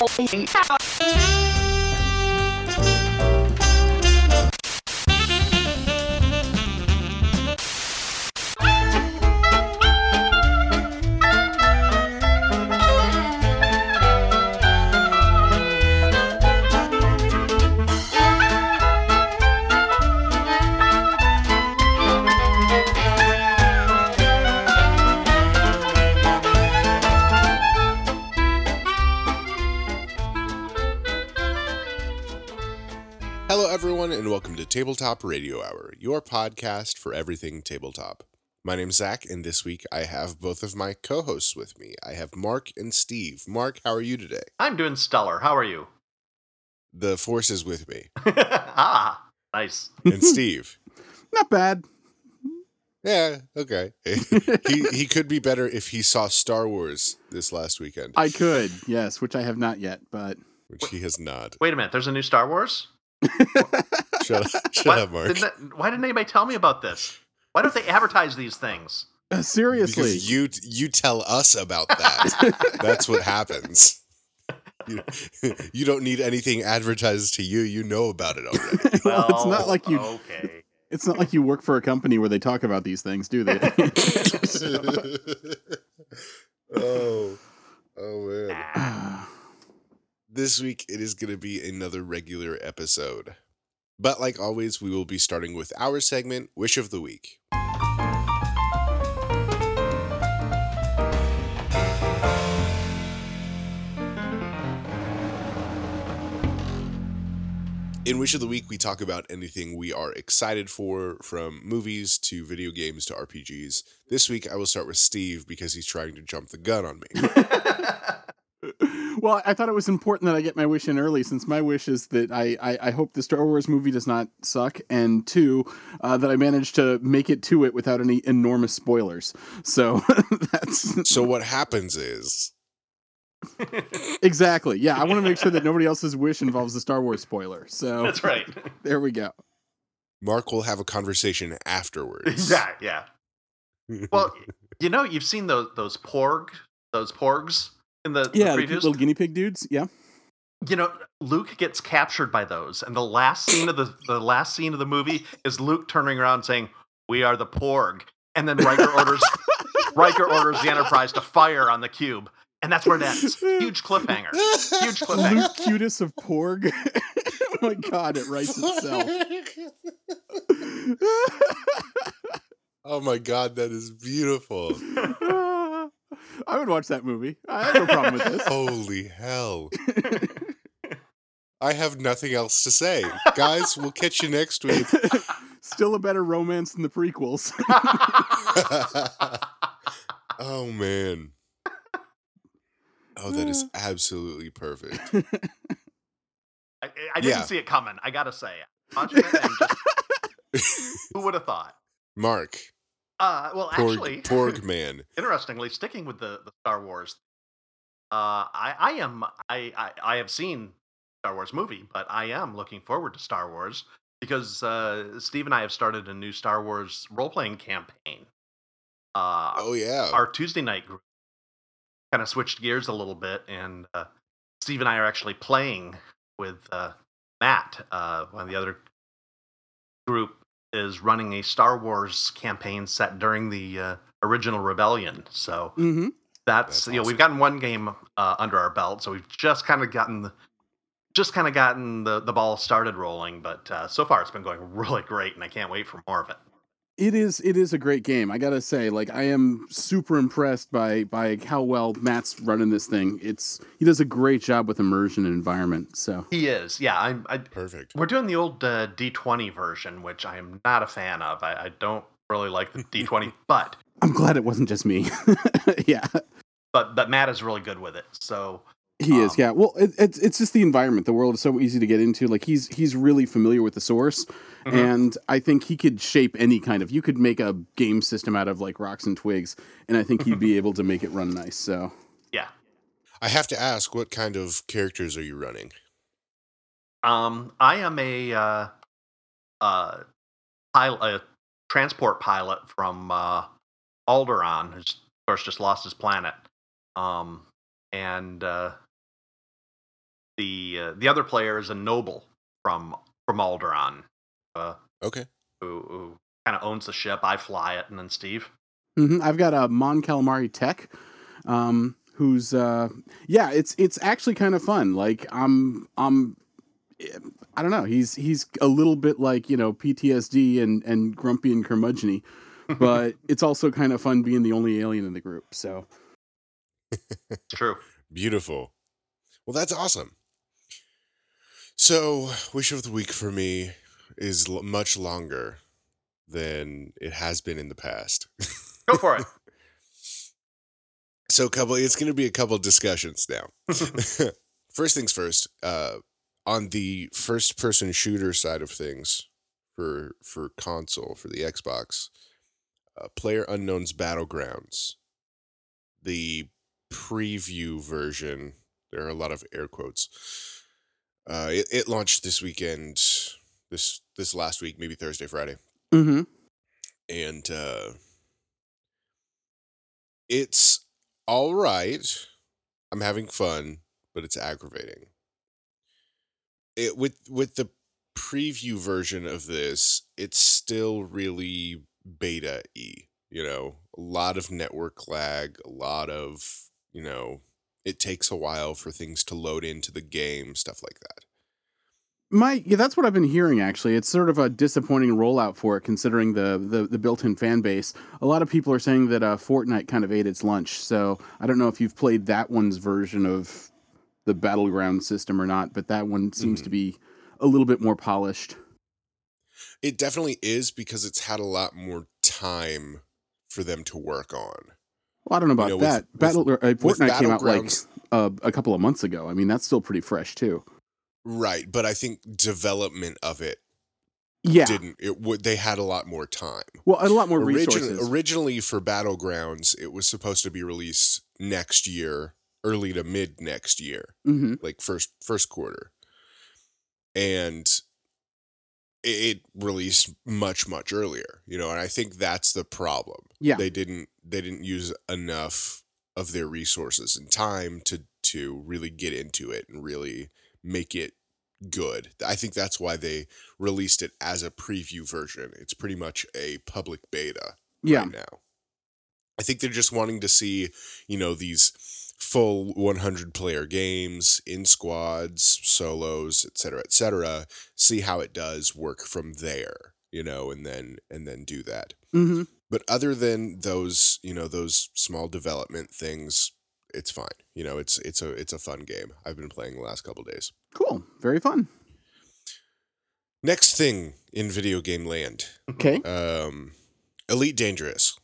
Hello, Tabletop Radio Hour, your podcast for everything tabletop. My name's Zach, and this week I have both of my co hosts with me. I have Mark and Steve. Mark, how are you today? I'm doing stellar. How are you? The force is with me. ah, nice. And Steve. Not bad. Yeah, okay. he he could be better if he saw Star Wars this last weekend, I could, yes, which I have not yet, but which he has not. Wait a minute. There's a new Star Wars. Shut up, shut What? up, Mark. Didn't that- why didn't anybody tell me about this? Why don't they advertise these things? uh, seriously. Because you you tell us about that. That's what happens. You, you don't need anything advertised to you. You know about it already. well, it's not like you Okay. it's not like you work for a company where they talk about these things, do they? oh, oh man. Ah, This week it is going to be another regular episode. But like always, we will be starting with our segment, Wish of the Week. In Wish of the Week, we talk about anything we are excited for, from movies to video games to RPGs. This week, I will start with Steve because he's trying to jump the gun on me. well, I thought it was important that I get my wish in early since my wish is that I, I, I hope the Star Wars movie does not suck, and two, uh, that I manage to make it to it without any enormous spoilers. So that's So, what happens is exactly. Yeah, I want to make sure that nobody else's wish involves the Star Wars spoiler. So That's right. there we go. Mark will have a conversation afterwards. yeah, yeah. Well, you know, you've seen those those porg, those porgs in the, the Yeah, the previews. little guinea pig dudes. Yeah. you know, Luke gets captured by those, and the last scene of the the last scene of the movie is Luke turning around saying, "We are the Porg," and then Riker orders Riker orders the Enterprise to fire on the cube, and that's where it ends. Huge cliffhanger. Huge cliffhanger. Luke Cutis of Porg. oh my god, it writes itself. oh my god, that is beautiful. I would watch that movie. I have no problem with this. Holy hell. I have nothing else to say. Guys, we'll catch you next week. Still a better romance than the prequels. oh man. Oh, that is absolutely perfect. I, I didn't Yeah. see it coming. I gotta say, it and just, who would have thought? Mark, Uh, well, actually, Porg, Porg man. interestingly, sticking with the, the Star Wars, uh, I, I am I, I I have seen Star Wars movie, but I am looking forward to Star Wars because uh, Steve and I have started a new Star Wars role playing campaign. Uh, Oh yeah. our Tuesday night group kind of switched gears a little bit, and uh, Steve and I are actually playing with uh, Matt. Uh, one of the other group is running a Star Wars campaign set during the uh, original Rebellion. So hmm that's, That's you know we've gotten one game uh, under our belt, so we've just kind of gotten the just kind of gotten the, the ball started rolling, but uh, so far it's been going really great, and I can't wait for more of it. It is it is a great game. I gotta say, like I am super impressed by by how well Matt's running this thing. It's he does a great job with immersion and environment. So He is, yeah. I'm, I, Perfect. We're doing the old uh, D20 version, which I am not a fan of. I, I don't really like the D20, but I'm glad it wasn't just me. yeah, but but Matt is really good with it. So he is. Um, Yeah. Well, it, it's it's just the environment. The world is so easy to get into. Like he's he's really familiar with the source, Mhm. and I think he could shape any kind of. You could make a game system out of like rocks and twigs, and I think he'd be able to make it run nice. So yeah, I have to ask, what kind of characters are you running? um, I am a uh, uh, pilot, a transport pilot from uh, Alderaan, who's of course just lost his planet. Um, and uh, uh, the other player is a noble from from Alderaan, uh, Okay. who, who kind of owns the ship. I fly it, and then Steve. hmm I've got a Mon Calamari Tech, um, who's uh, yeah, it's it's actually kind of fun. Like I'm I'm I don't know. He's he's a little bit like you know PTSD and and grumpy and curmudgeony, but it's also kind of fun being the only alien in the group. So True. Beautiful. Well, that's awesome. So, wish of the week for me is l- much longer than it has been in the past. Go for it. So, couple, it's going to be a couple discussions now. first things first. Uh, on the first-person shooter side of things, for for console for the Xbox, uh, PlayerUnknown's Battlegrounds, the preview version. There are a lot of air quotes. Uh, it, it launched this weekend, this this last week, maybe Thursday, Friday. Hmm and uh it's all right. I'm having fun but it's aggravating. It with with the preview version of this it's still really beta e you know? A lot of network lag a lot of you know it takes a while for things to load into the game stuff like that My yeah, that's what I've been hearing. Actually, it's sort of a disappointing rollout for it, considering the the, the built-in fan base. A lot of people are saying that uh, Fortnite kind of ate its lunch. So I don't know if you've played that one's version of the battleground system or not, but that one seems Mhm. to be a little bit more polished. It definitely is because it's had a lot more time for them to work on. Well, I don't know about know, that. with- Battle uh, Fortnite came out like uh, a couple of months ago. I mean, that's still pretty fresh too. Right, but I think development of it Yeah. didn't. It would they had a lot more time. well, a lot more resources. originally for Battlegrounds, it was supposed to be released next year, early to mid next year, hmm like first first quarter, and it, it released much much earlier. You know, and I think that's the problem. Yeah. they didn't they didn't use enough of their resources and time to to really get into it and really make it good. I think that's why they released it as a preview version. It's pretty much a public beta Yeah. right now. I think they're just wanting to see, you know, these full 100 player games in squads, solos, etc., cetera, et cetera, see how it does work from there, you know, and then and then do that. hmm But other than those, you know, those small development things, it's fine. You know, it's it's a it's a fun game. I've been playing the last couple days. Cool. Very fun. Next thing in video game land, Okay. um, Elite Dangerous.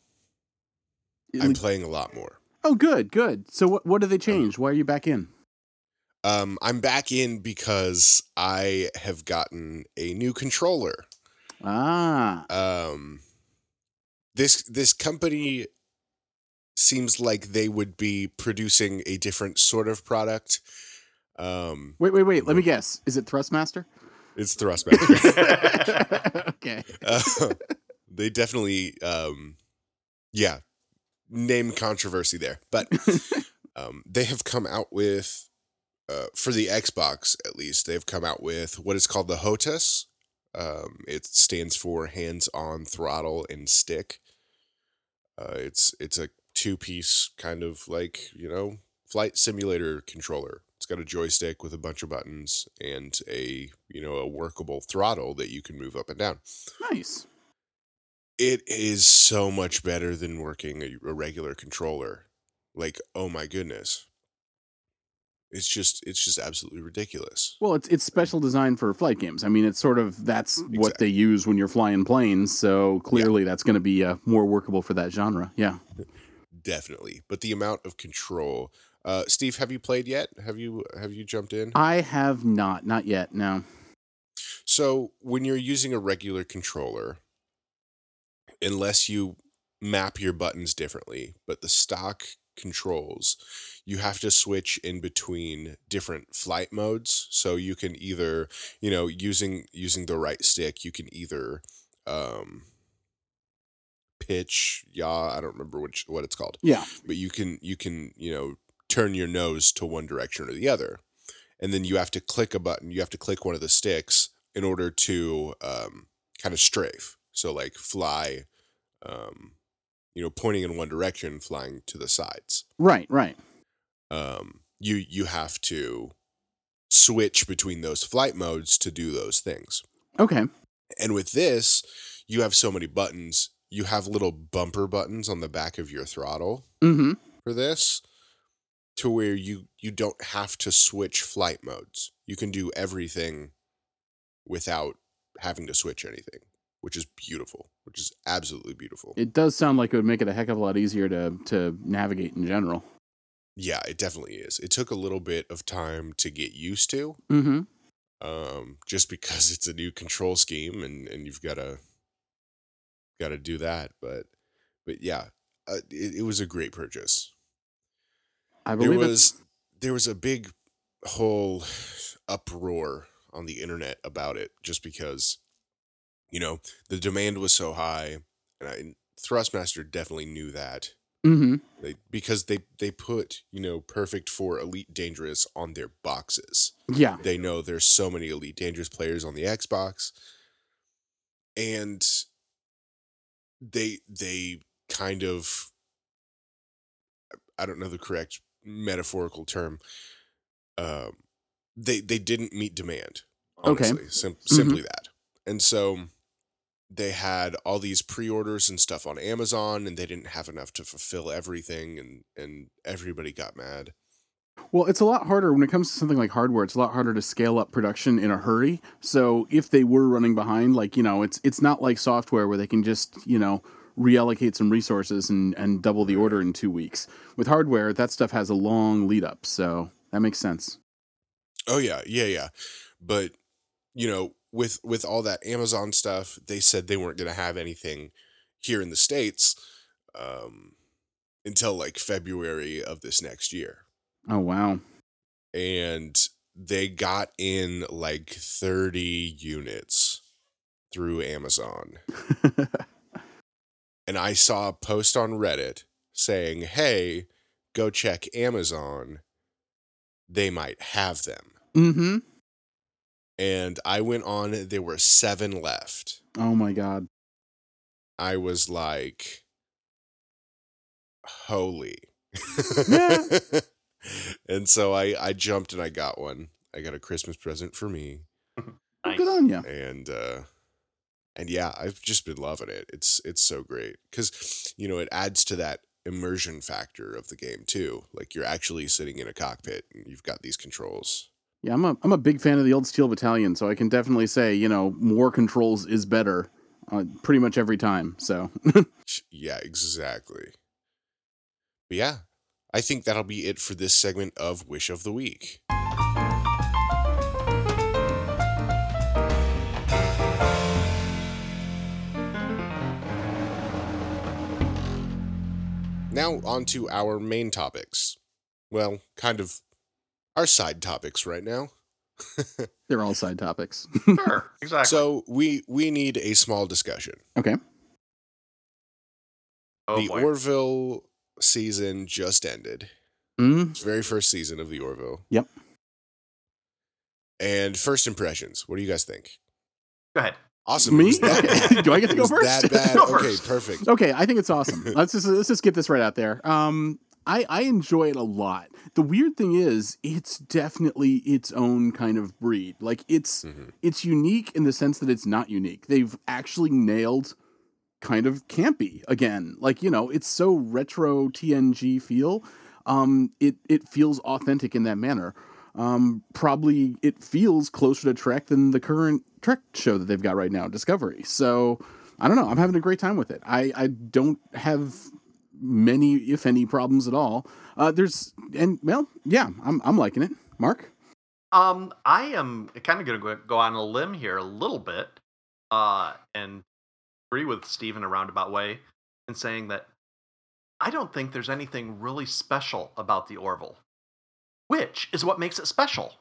I'm playing a lot more. oh, good. Good. So what what did they change? Why are you back in? Um, I'm back in because I have gotten a new controller. Ah. Um, this this company seems like they would be producing a different sort of product. Um, Wait, wait, wait. Let me guess. Is it Thrustmaster? it's Thrustmaster. okay. uh, they definitely, um, yeah, name controversy there, but um, they have come out with uh, for the Xbox at least they've come out with what is called the HOTAS. Um, it stands for hands on throttle and stick. Uh, it's it's a two piece kind of like you know flight simulator controller. It's got a joystick with a bunch of buttons and a you know a workable throttle that you can move up and down. Nice. It is so much better than working a, a regular controller. Like oh my goodness, it's just it's just absolutely ridiculous. Well, it's it's special design for flight games. I mean, it's sort of that's what they use when you're flying planes. So clearly, that's going to be uh, more workable for that genre. Yeah. Definitely, but the amount of control. Uh, Steve, have you played yet? Have you have you jumped in? I have not, not yet. No. So when you're using a regular controller, unless you map your buttons differently, but the stock controls, you have to switch in between different flight modes. So you can either, you know, using using the right stick, you can either um pitch, yaw, I don't remember which what it's called Yeah. but you can you can you know turn your nose to one direction or the other and then you have to click a button. You have to click one of the sticks in order to um, kind of strafe. So like fly, um, you know, pointing in one direction, flying to the sides. Right, right. Um, you you have to switch between those flight modes to do those things. Okay. And with this, you have so many buttons. You have little bumper buttons on the back of your throttle Mm-hmm. for this to where you you don't have to switch flight modes. You can do everything without having to switch anything, which is beautiful, which is absolutely beautiful. It does sound like it would make it a heck of a lot easier to to navigate in general. yeah, it definitely is. It took a little bit of time to get used to, Mm-hmm. um, just because it's a new control scheme and and you've got to got to do that. But but yeah, uh, it, it was a great purchase. I believe there was there was a big whole uproar on the internet about it just because you know the demand was so high and I, thrustmaster definitely knew that. Mm-hmm. they, because they they put you know perfect for elite dangerous on their boxes Yeah. they know there's so many elite dangerous players on the xbox and they they kind of i don't know the correct metaphorical term um they they didn't meet demand Okay. Sim- simply that and so they had all these pre-orders and stuff on amazon and they didn't have enough to fulfill everything and and everybody got mad Well, it's a lot harder when it comes to something like hardware. It's a lot harder to scale up production in a hurry. So if they were running behind, like you know, it's it's not like software where they can just you know reallocate some resources and and double the order in two weeks. With hardware, that stuff has a long lead up. So that makes sense. Oh yeah, yeah, yeah. But you know, with with all that Amazon stuff, they said they weren't going to have anything here in the states um, until like February of this next year, Oh wow. and they got in like thirty units through Amazon. And I saw a post on Reddit saying, "Hey, go check Amazon. They might have them." mm-hmm. And I went on. There were seven left. Oh my god. I was like, holy. Yeah. and so I, I jumped and I got one. I got a Christmas present for me. Nice. Good on you. And uh and yeah, I've just been loving it. It's it's so great. Cause you know, it adds to that immersion factor of the game too. Like you're actually sitting in a cockpit and you've got these controls. Yeah, I'm a I'm a big fan of the old Steel Battalion, so I can definitely say you know more controls is better, uh, pretty much every time. So Yeah, exactly. But yeah, I think that'll be it for this segment of Wish of the Week. Now, on to our main topics. Well, kind of our side topics right now. they're all side topics. Sure, exactly. So we we need a small discussion. okay. oh, the boy. Orville season just ended. Mm, It's very first season of the Orville. Yep. And first impressions. What do you guys think? Go ahead. Awesome. Me? It was that Okay. bad. Do I get to go first? That bad. Go okay, first. perfect. Okay, I think it's awesome. let's just let's just get this right out there. Um, I I enjoy it a lot. The weird thing is, it's definitely its own kind of breed. Like it's Mhm. it's unique in the sense that it's not unique. They've actually nailed kind of campy again. Like, you know, it's so retro TNG feel. Um, it it feels authentic in that manner. Um, probably it feels closer to Trek than the current Trek show that they've got right now, Discovery. So I don't know. I'm having a great time with it. I, I don't have many, if any, problems at all. Uh, there's and well, yeah, I'm I'm liking it. Mark, Um, I am kind of going to go on a limb here a little bit, uh, and agree with Steve in a roundabout way in saying that I don't think there's anything really special about the Orville, which is what makes it special.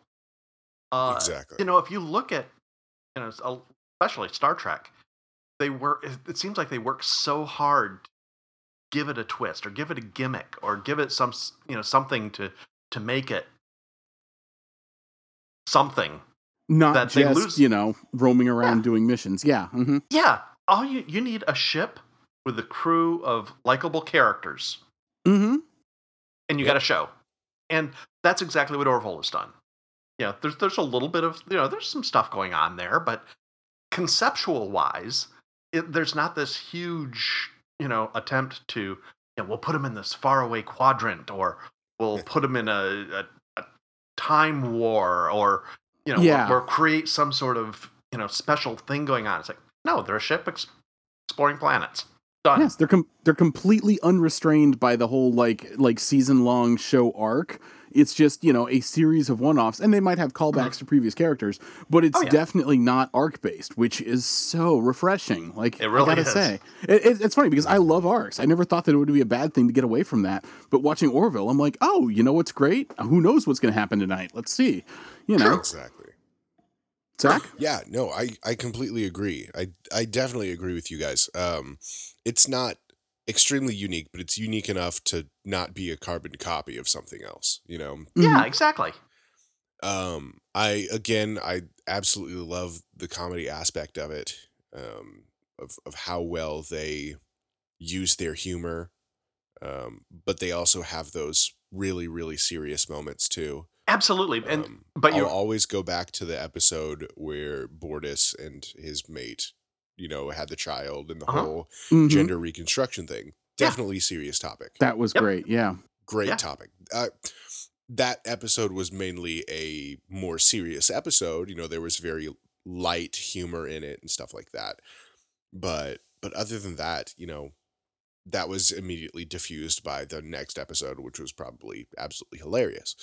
Uh, exactly. You know, if you look at, you know, especially Star Trek, they work. it- It seems like they work so hard, to give it a twist or give it a gimmick or give it some, you know, something to to make it something. Not That they just lose- you know roaming around Yeah. doing missions. Yeah. mm-hmm. Yeah, all you you need a ship with a crew of likable characters, mm-hmm. and you Yep. got a show, and that's exactly what Orville has done. You know, there's there's a little bit of you know there's some stuff going on there, but conceptual wise, it, there's not this huge you know attempt to you know, we'll put them in this faraway quadrant or we'll put them in a, a, a time war or you know Yeah. or, or create some sort of you know special thing going on. It's like no, they're a ship ex- exploring planets. Done. Yes, they're com- they're completely unrestrained by the whole like like season long show arc. It's just you know a series of one offs, and they might have callbacks to previous characters, but it's Mm-hmm. Oh, yeah. definitely not arc based, which is so refreshing. Like It really I gotta is. say, it, it- it's funny because I love arcs. I never thought that it would be a bad thing to get away from that. But watching Orville, I'm like, oh, you know what's great? Who knows what's going to happen tonight? Let's see. You know, True. Exactly. Zach. Yeah, no, I I completely agree. I I definitely agree with you guys. Um it's not extremely unique, but it's unique enough to not be a carbon copy of something else, you know. Yeah, Mhm. exactly. Um I again I absolutely love the comedy aspect of it. Um of of how well they use their humor. Um but they also have those really really serious moments too. Absolutely. And Um, but you're always go back to the episode where Bortus and his mate, you know, had the child and the Uh-huh. whole Mhm. gender reconstruction thing. Yeah. Definitely serious topic. That was Yep. great. Yeah. Great Yeah. topic. Uh, that episode was mainly a more serious episode. You know, there was very light humor in it and stuff like that. But but other than that, you know, that was immediately diffused by the next episode, which was probably absolutely hilarious.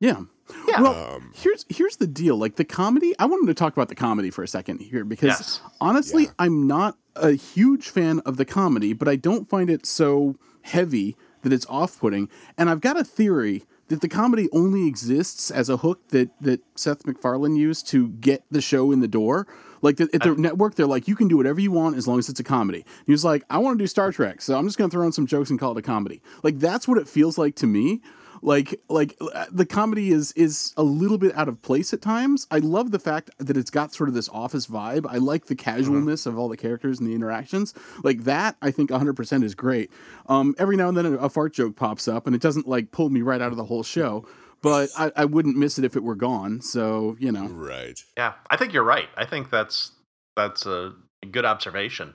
Yeah. Yeah. Well, Um, here's here's the deal. Like the comedy, I wanted to talk about the comedy for a second here because yes. honestly, Yeah. I'm not a huge fan of the comedy, but I don't find it so heavy that it's off-putting. And I've got a theory that the comedy only exists as a hook that that Seth MacFarlane used to get the show in the door. Like the, at the network, they're like, you can do whatever you want as long as it's a comedy. He was like, I want to do Star Trek, so I'm just going to throw in some jokes and call it a comedy. Like that's what it feels like to me like like uh, the comedy is is a little bit out of place at times. I love the fact that it's got sort of this office vibe. I like the casualness of all the characters and the interactions. Like that i think 100% is great. Um every now and then a, a fart joke pops up and it doesn't like pull me right out of the whole show but I, I wouldn't miss it if it were gone. So you know. Right. Yeah, I think you're right. I think that's that's a good observation.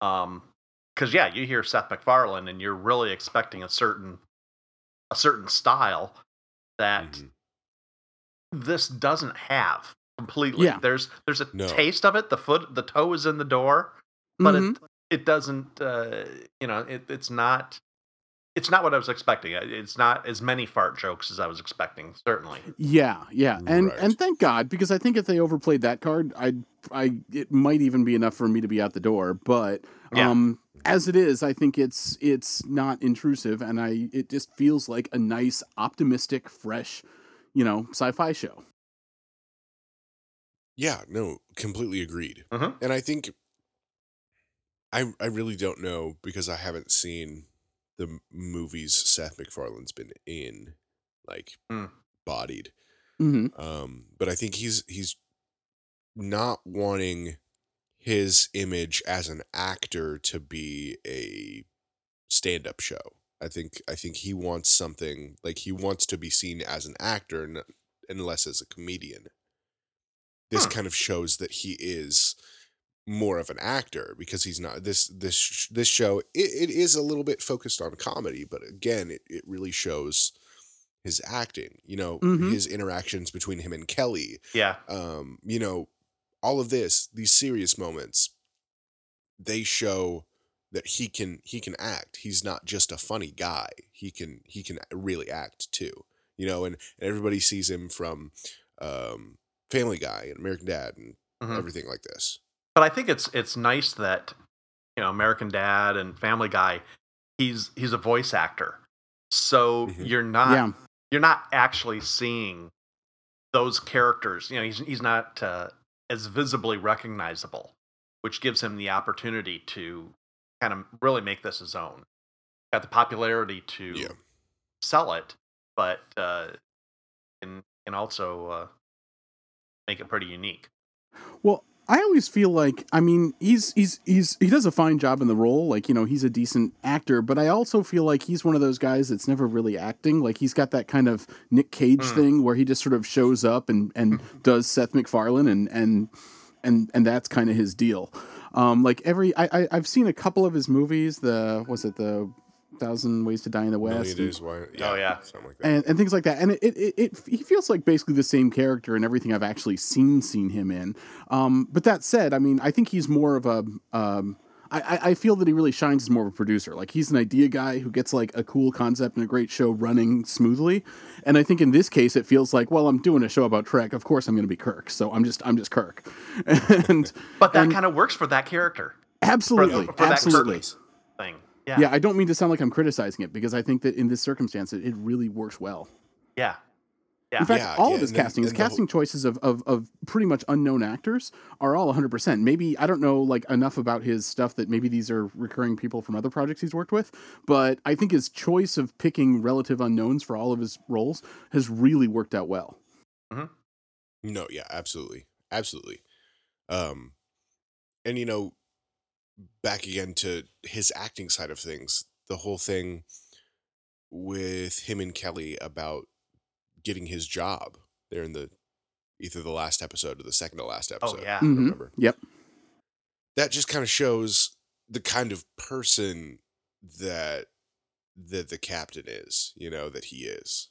Um, because yeah, you hear Seth MacFarlane and you're really expecting a certain a certain style that Mhm. this doesn't have completely. Yeah. There's there's a No. taste of it. The foot, the toe is in the door, but Mhm. it it doesn't. Uh, you know, it, it's not. It's not what I was expecting. It's not as many fart jokes as I was expecting. Certainly. Yeah, yeah, and Right. and thank God because I think if they overplayed that card, I I it might even be enough for me to be out the door. But Yeah. um, as it is, I think it's it's not intrusive, and I it just feels like a nice, optimistic, fresh, you know, sci-fi show. Yeah, no, completely agreed. Mhm. And I think I I really don't know because I haven't seen the movies Seth MacFarlane's been in, like Mm. bodied. hmm Um, but I think he's he's not wanting his image as an actor to be a stand-up show. I think I think he wants something like he wants to be seen as an actor and less as a comedian. This Hmm. kind of shows that he is more of an actor because he's not this this this show it, it is a little bit focused on comedy but again it, it really shows his acting you know Mhm. his interactions between him and kelly Yeah. um you know all of this these serious moments they show that he can he can act he's not just a funny guy he can he can really act too you know and, and everybody sees him from um family guy and american dad and Mhm. everything like this but I think it's it's nice that you know American Dad and Family Guy, he's he's a voice actor, so Mhm. you're not yeah, you're not actually seeing those characters. You know, he's he's not uh, as visibly recognizable, which gives him the opportunity to kind of really make this his own. Got the popularity to Yeah. sell it, but uh, and and also uh, make it pretty unique. Well, I always feel like I mean he's he's he's he does a fine job in the role. Like you know he's a decent actor, but I also feel like he's one of those guys that's never really acting. Like he's got that kind of Nick Cage Mm. thing where he just sort of shows up and and does Seth MacFarlane and and and and that's kind of his deal. Um, like every I, I I've seen a couple of his movies. The was it the Thousand Ways to Die in the West? And- Days Why? Oh, yeah. something like that. and, and things like that. And it, it, it, it he feels like basically the same character in everything I've actually seen seen him in. Um, but that said, I mean, I think he's more of a. Um, I, I- I feel that he really shines as more of a producer. Like he's an idea guy who gets like a cool concept and a great show running smoothly. And I think in this case, it feels like, well, I'm doing a show about Trek. Of course, I'm going to be Kirk. So I'm just I'm just Kirk. And But that kind of works for that character absolutely, for that absolutely. purpose. thing. Yeah. Yeah, I don't mean to sound like I'm criticizing it because I think that in this circumstance, it, it really works well. Yeah. Yeah. In fact, Yeah, all yeah, of his and then- casting, his and the casting choices of, of of pretty much unknown actors are all 100%. Maybe I don't know like enough about his stuff that maybe these are recurring people from other projects he's worked with, but I think his choice of picking relative unknowns for all of his roles has really worked out well. No, yeah, absolutely. Absolutely. Um and you know, back again to his acting side of things, the whole thing with him and Kelly about getting his job there in the either the last episode or the second to last episode. Oh, yeah. I don't Mhm. remember. Yep. That just kind of shows the kind of person that that the captain is, you know, that he is.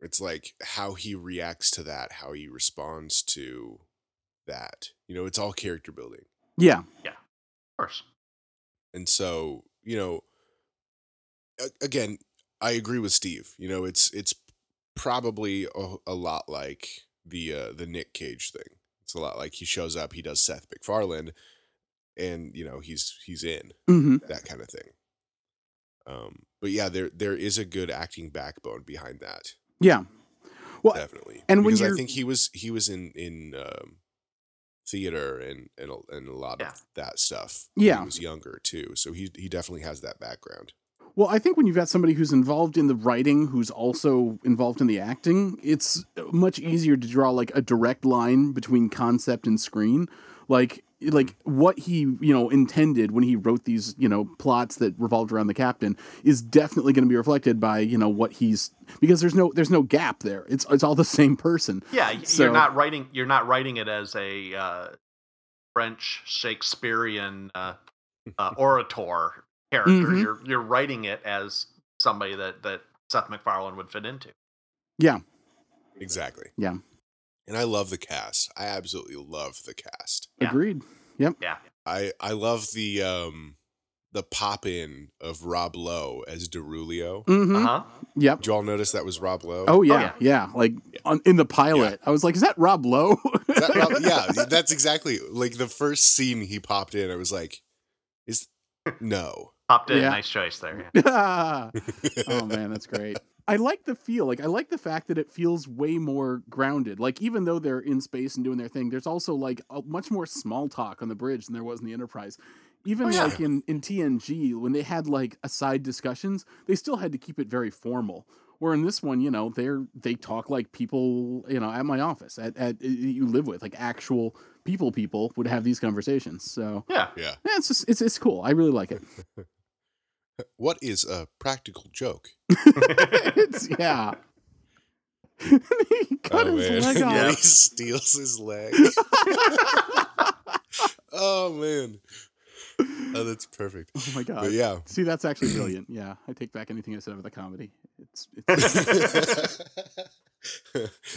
It's like how he reacts to that, how he responds to that. You know, it's all character building. Yeah. Yeah. Of course. And so, you know, again, I agree with Steve. You know, it's it's probably a, a lot like the uh, the Nick Cage thing. It's a lot like he shows up, he does Seth MacFarlane, and you know he's he's in hmm that kind of thing. Um, but yeah, there there is a good acting backbone behind that, Yeah. Well, definitely. and when I think he was he was in in um, theater and and a, and a lot Yeah. of that stuff. Yeah. he was younger too, so he he definitely has that background. Well, I think when you've got somebody who's involved in the writing who's also involved in the acting, it's much easier to draw like a direct line between concept and screen. Like like what he, you know, intended when he wrote these, you know, plots that revolved around the captain is definitely going to be reflected by, you know, what he's because there's no there's no gap there. It's it's all the same person. Yeah, So- you're not writing. You're not writing it as a uh, French Shakespearean uh, uh, orator character. Mhm. You're you're writing it as somebody that that Seth MacFarlane would fit into. Yeah. Exactly. Yeah. And I love the cast. I absolutely love the cast. Yeah. Agreed. Yep. Yeah, I I love the um the pop in of Rob Lowe as Darulio. Mhm. uh huh. Yep. Did you all notice that was Rob Lowe? Oh yeah, yeah. yeah. Like on, in the pilot, I was like, "Is that Rob Lowe?" That Rob- yeah, that's exactly like the first scene he popped in. I was like, "Is no." Popped in. Yeah. Nice choice there. Yeah. oh man, that's great. I like the feel. Like I like the fact that it feels way more grounded. Like even though they're in space and doing their thing, there's also like a, much more small talk on the bridge than there was in the Enterprise. Even Oh, yeah. like in in TNG, when they had like aside discussions, they still had to keep it very formal. Where in this one, you know, they're they talk like people, you know, at my office, at, at you live with, like actual people. People would have these conversations. So Yeah. Yeah. yeah, it's just it's it's cool. I really like it. What is a practical joke? it's yeah. he cut oh his man, leg off. then he steals his leg. oh man, oh that's perfect. Oh my god. But yeah, See, that's actually brilliant. Yeah, I take back anything I said about the comedy. It's, it's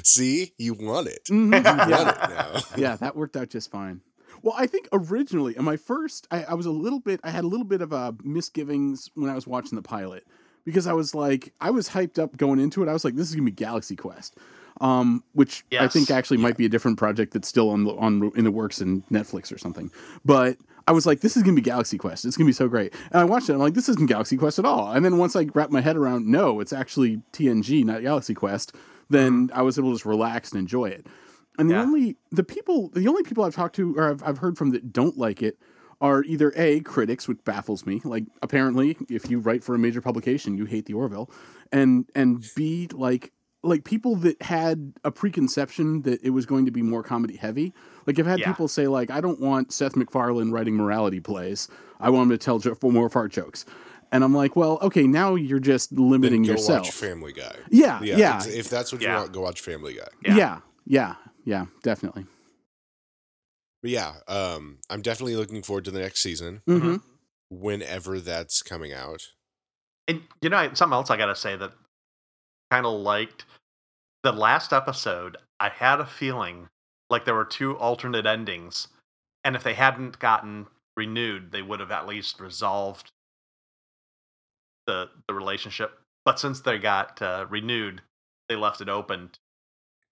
see, you want it. Mhm, You want it now. yeah, that worked out just fine. Well, I think originally, in my first, I, I was a little bit, I had a little bit of uh, misgivings when I was watching the pilot because I was like, I was hyped up going into it. I was like, this is gonna be Galaxy Quest, um, which I think Yes. actually might be a different project that's still on the on in the works in Netflix or something. But I was like, this is gonna be Galaxy Quest. It's gonna be so great. And I watched it. I'm like, this isn't Galaxy Quest at all. And then once I wrapped my head around, no, it's actually TNG, not Galaxy Quest. Then I was able to just relax and enjoy it. And the Yeah. only the people, the only people I've talked to or I've, I've heard from that don't like it are either a critics, which baffles me. Like apparently, if you write for a major publication, you hate the Orville, and and b like like people that had a preconception that it was going to be more comedy heavy. Like I've had Yeah. people say like I don't want Seth MacFarlane writing morality plays. I want him to tell jo- more fart jokes. And I'm like, well, okay, now you're just Then limiting go yourself. watch Family Guy. yeah, Yeah, yeah, if that's what you want, go watch Family Guy. yeah, Yeah. Yeah, yeah, definitely. But yeah, um, I'm definitely looking forward to the next season, hmm whenever that's coming out. And you know, something else I gotta say that kind of liked the last episode. I had a feeling like there were two alternate endings, and if they hadn't gotten renewed, they would have at least resolved the the relationship. But since they got uh, renewed, they left it open.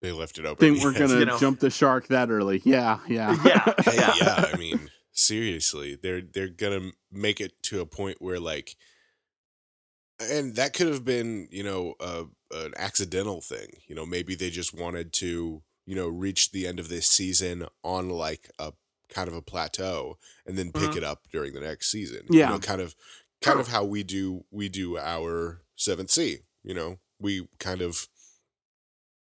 They left it open. Think we're yes. gonna You know. jump the shark that early? Yeah, yeah, Yeah. Hey, Yeah. yeah, I mean, seriously, they're they're gonna make it to a point where like, and that could have been you know a, an accidental thing. You know, maybe they just wanted to you know reach the end of this season on like a kind of a plateau and then pick Mhm. it up during the next season. Yeah. you know, kind of kind True. of how we do we do our 7th Sea. You know, we kind of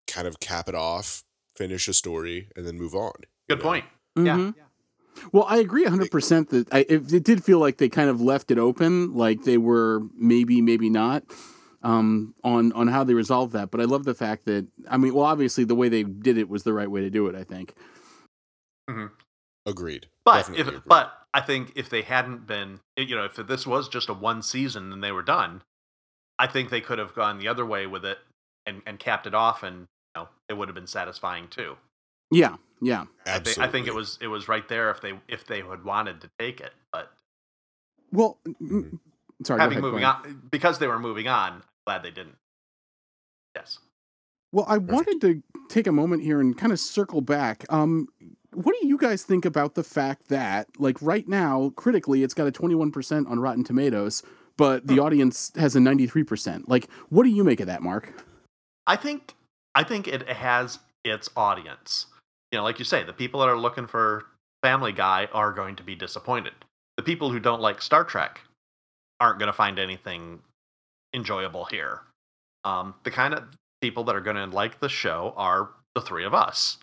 kind of cap it off, finish a story, and then move on. Good you know? point. Yeah. Mhm. Well, I agree 100% that I, it, it did feel like they kind of left it open, like they were maybe, maybe not um, on, on how they resolved that. But I love the fact that, I mean, well, obviously the way they did it was the right way to do it, I think. Agreed. But Definitely if agreed. but I think if they hadn't been, you know, if this was just a one season and they were done, I think they could have gone the other way with it and and capped it off, and you know, it would have been satisfying too. Yeah, yeah. I, thi- I think it was it was right there if they if they had wanted to take it, but Well, mm, Mhm. sorry, go having ahead, moving on because they were moving on, I'm glad they didn't. Yes. Well, I wanted to take a moment here and kind of circle back. Um, what do you guys think about the fact that, like, right now, critically, it's got a 21% on Rotten Tomatoes, but the audience has a 93%? Like, what do you make of that, Mark? I think I think it has its audience. You know, like you say, the people that are looking for Family Guy are going to be disappointed. The people who don't like Star Trek aren't going to find anything enjoyable here. Um, the kind of people that are going to like the show are the three of us,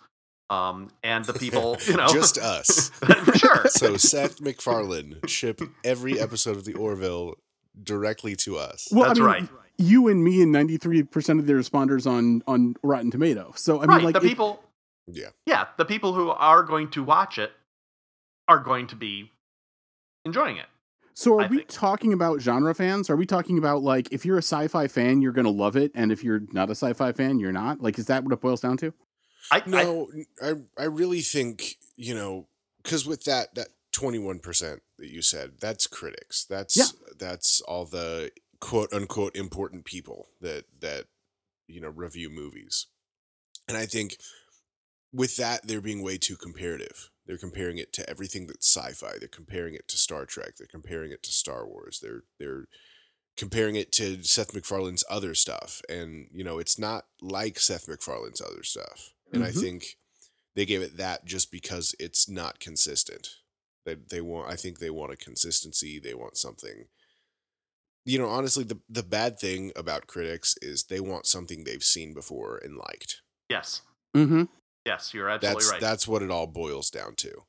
um, and the people you know Just us. sure. So Seth MacFarlane ship every episode of the Orville directly to us. Well, That's I mean, right. You and me and 93% of the responders on, on Rotten Tomato. So, I right. mean, like, the it- people Yeah. yeah, the people who are going to watch it are going to be enjoying it. so are I we think. talking about genre fans? Are we talking about, like, if you're a sci fi fan, you're going to love it, and if you're not a sci fi fan, you're not? Like, is that what it boils down to? I, I No, I I really think, you know, cuz with that that 21% that you said, that's critics. That's Yeah. that's all the quote unquote important people that that you know review movies. And I think with that they're being way too comparative. They're comparing it to everything that's sci-fi. They're comparing it to Star Trek. They're comparing it to Star Wars. They're they're comparing it to Seth MacFarlane's other stuff. And, you know, it's not like Seth MacFarlane's other stuff. And I Mhm. think they gave it that just because it's not consistent. They they want I think they want a consistency. They want something. You know, honestly, the the bad thing about critics is they want something they've seen before and liked. yes, Mm-hmm. yes, you're absolutely That's right. that's what it all boils down to.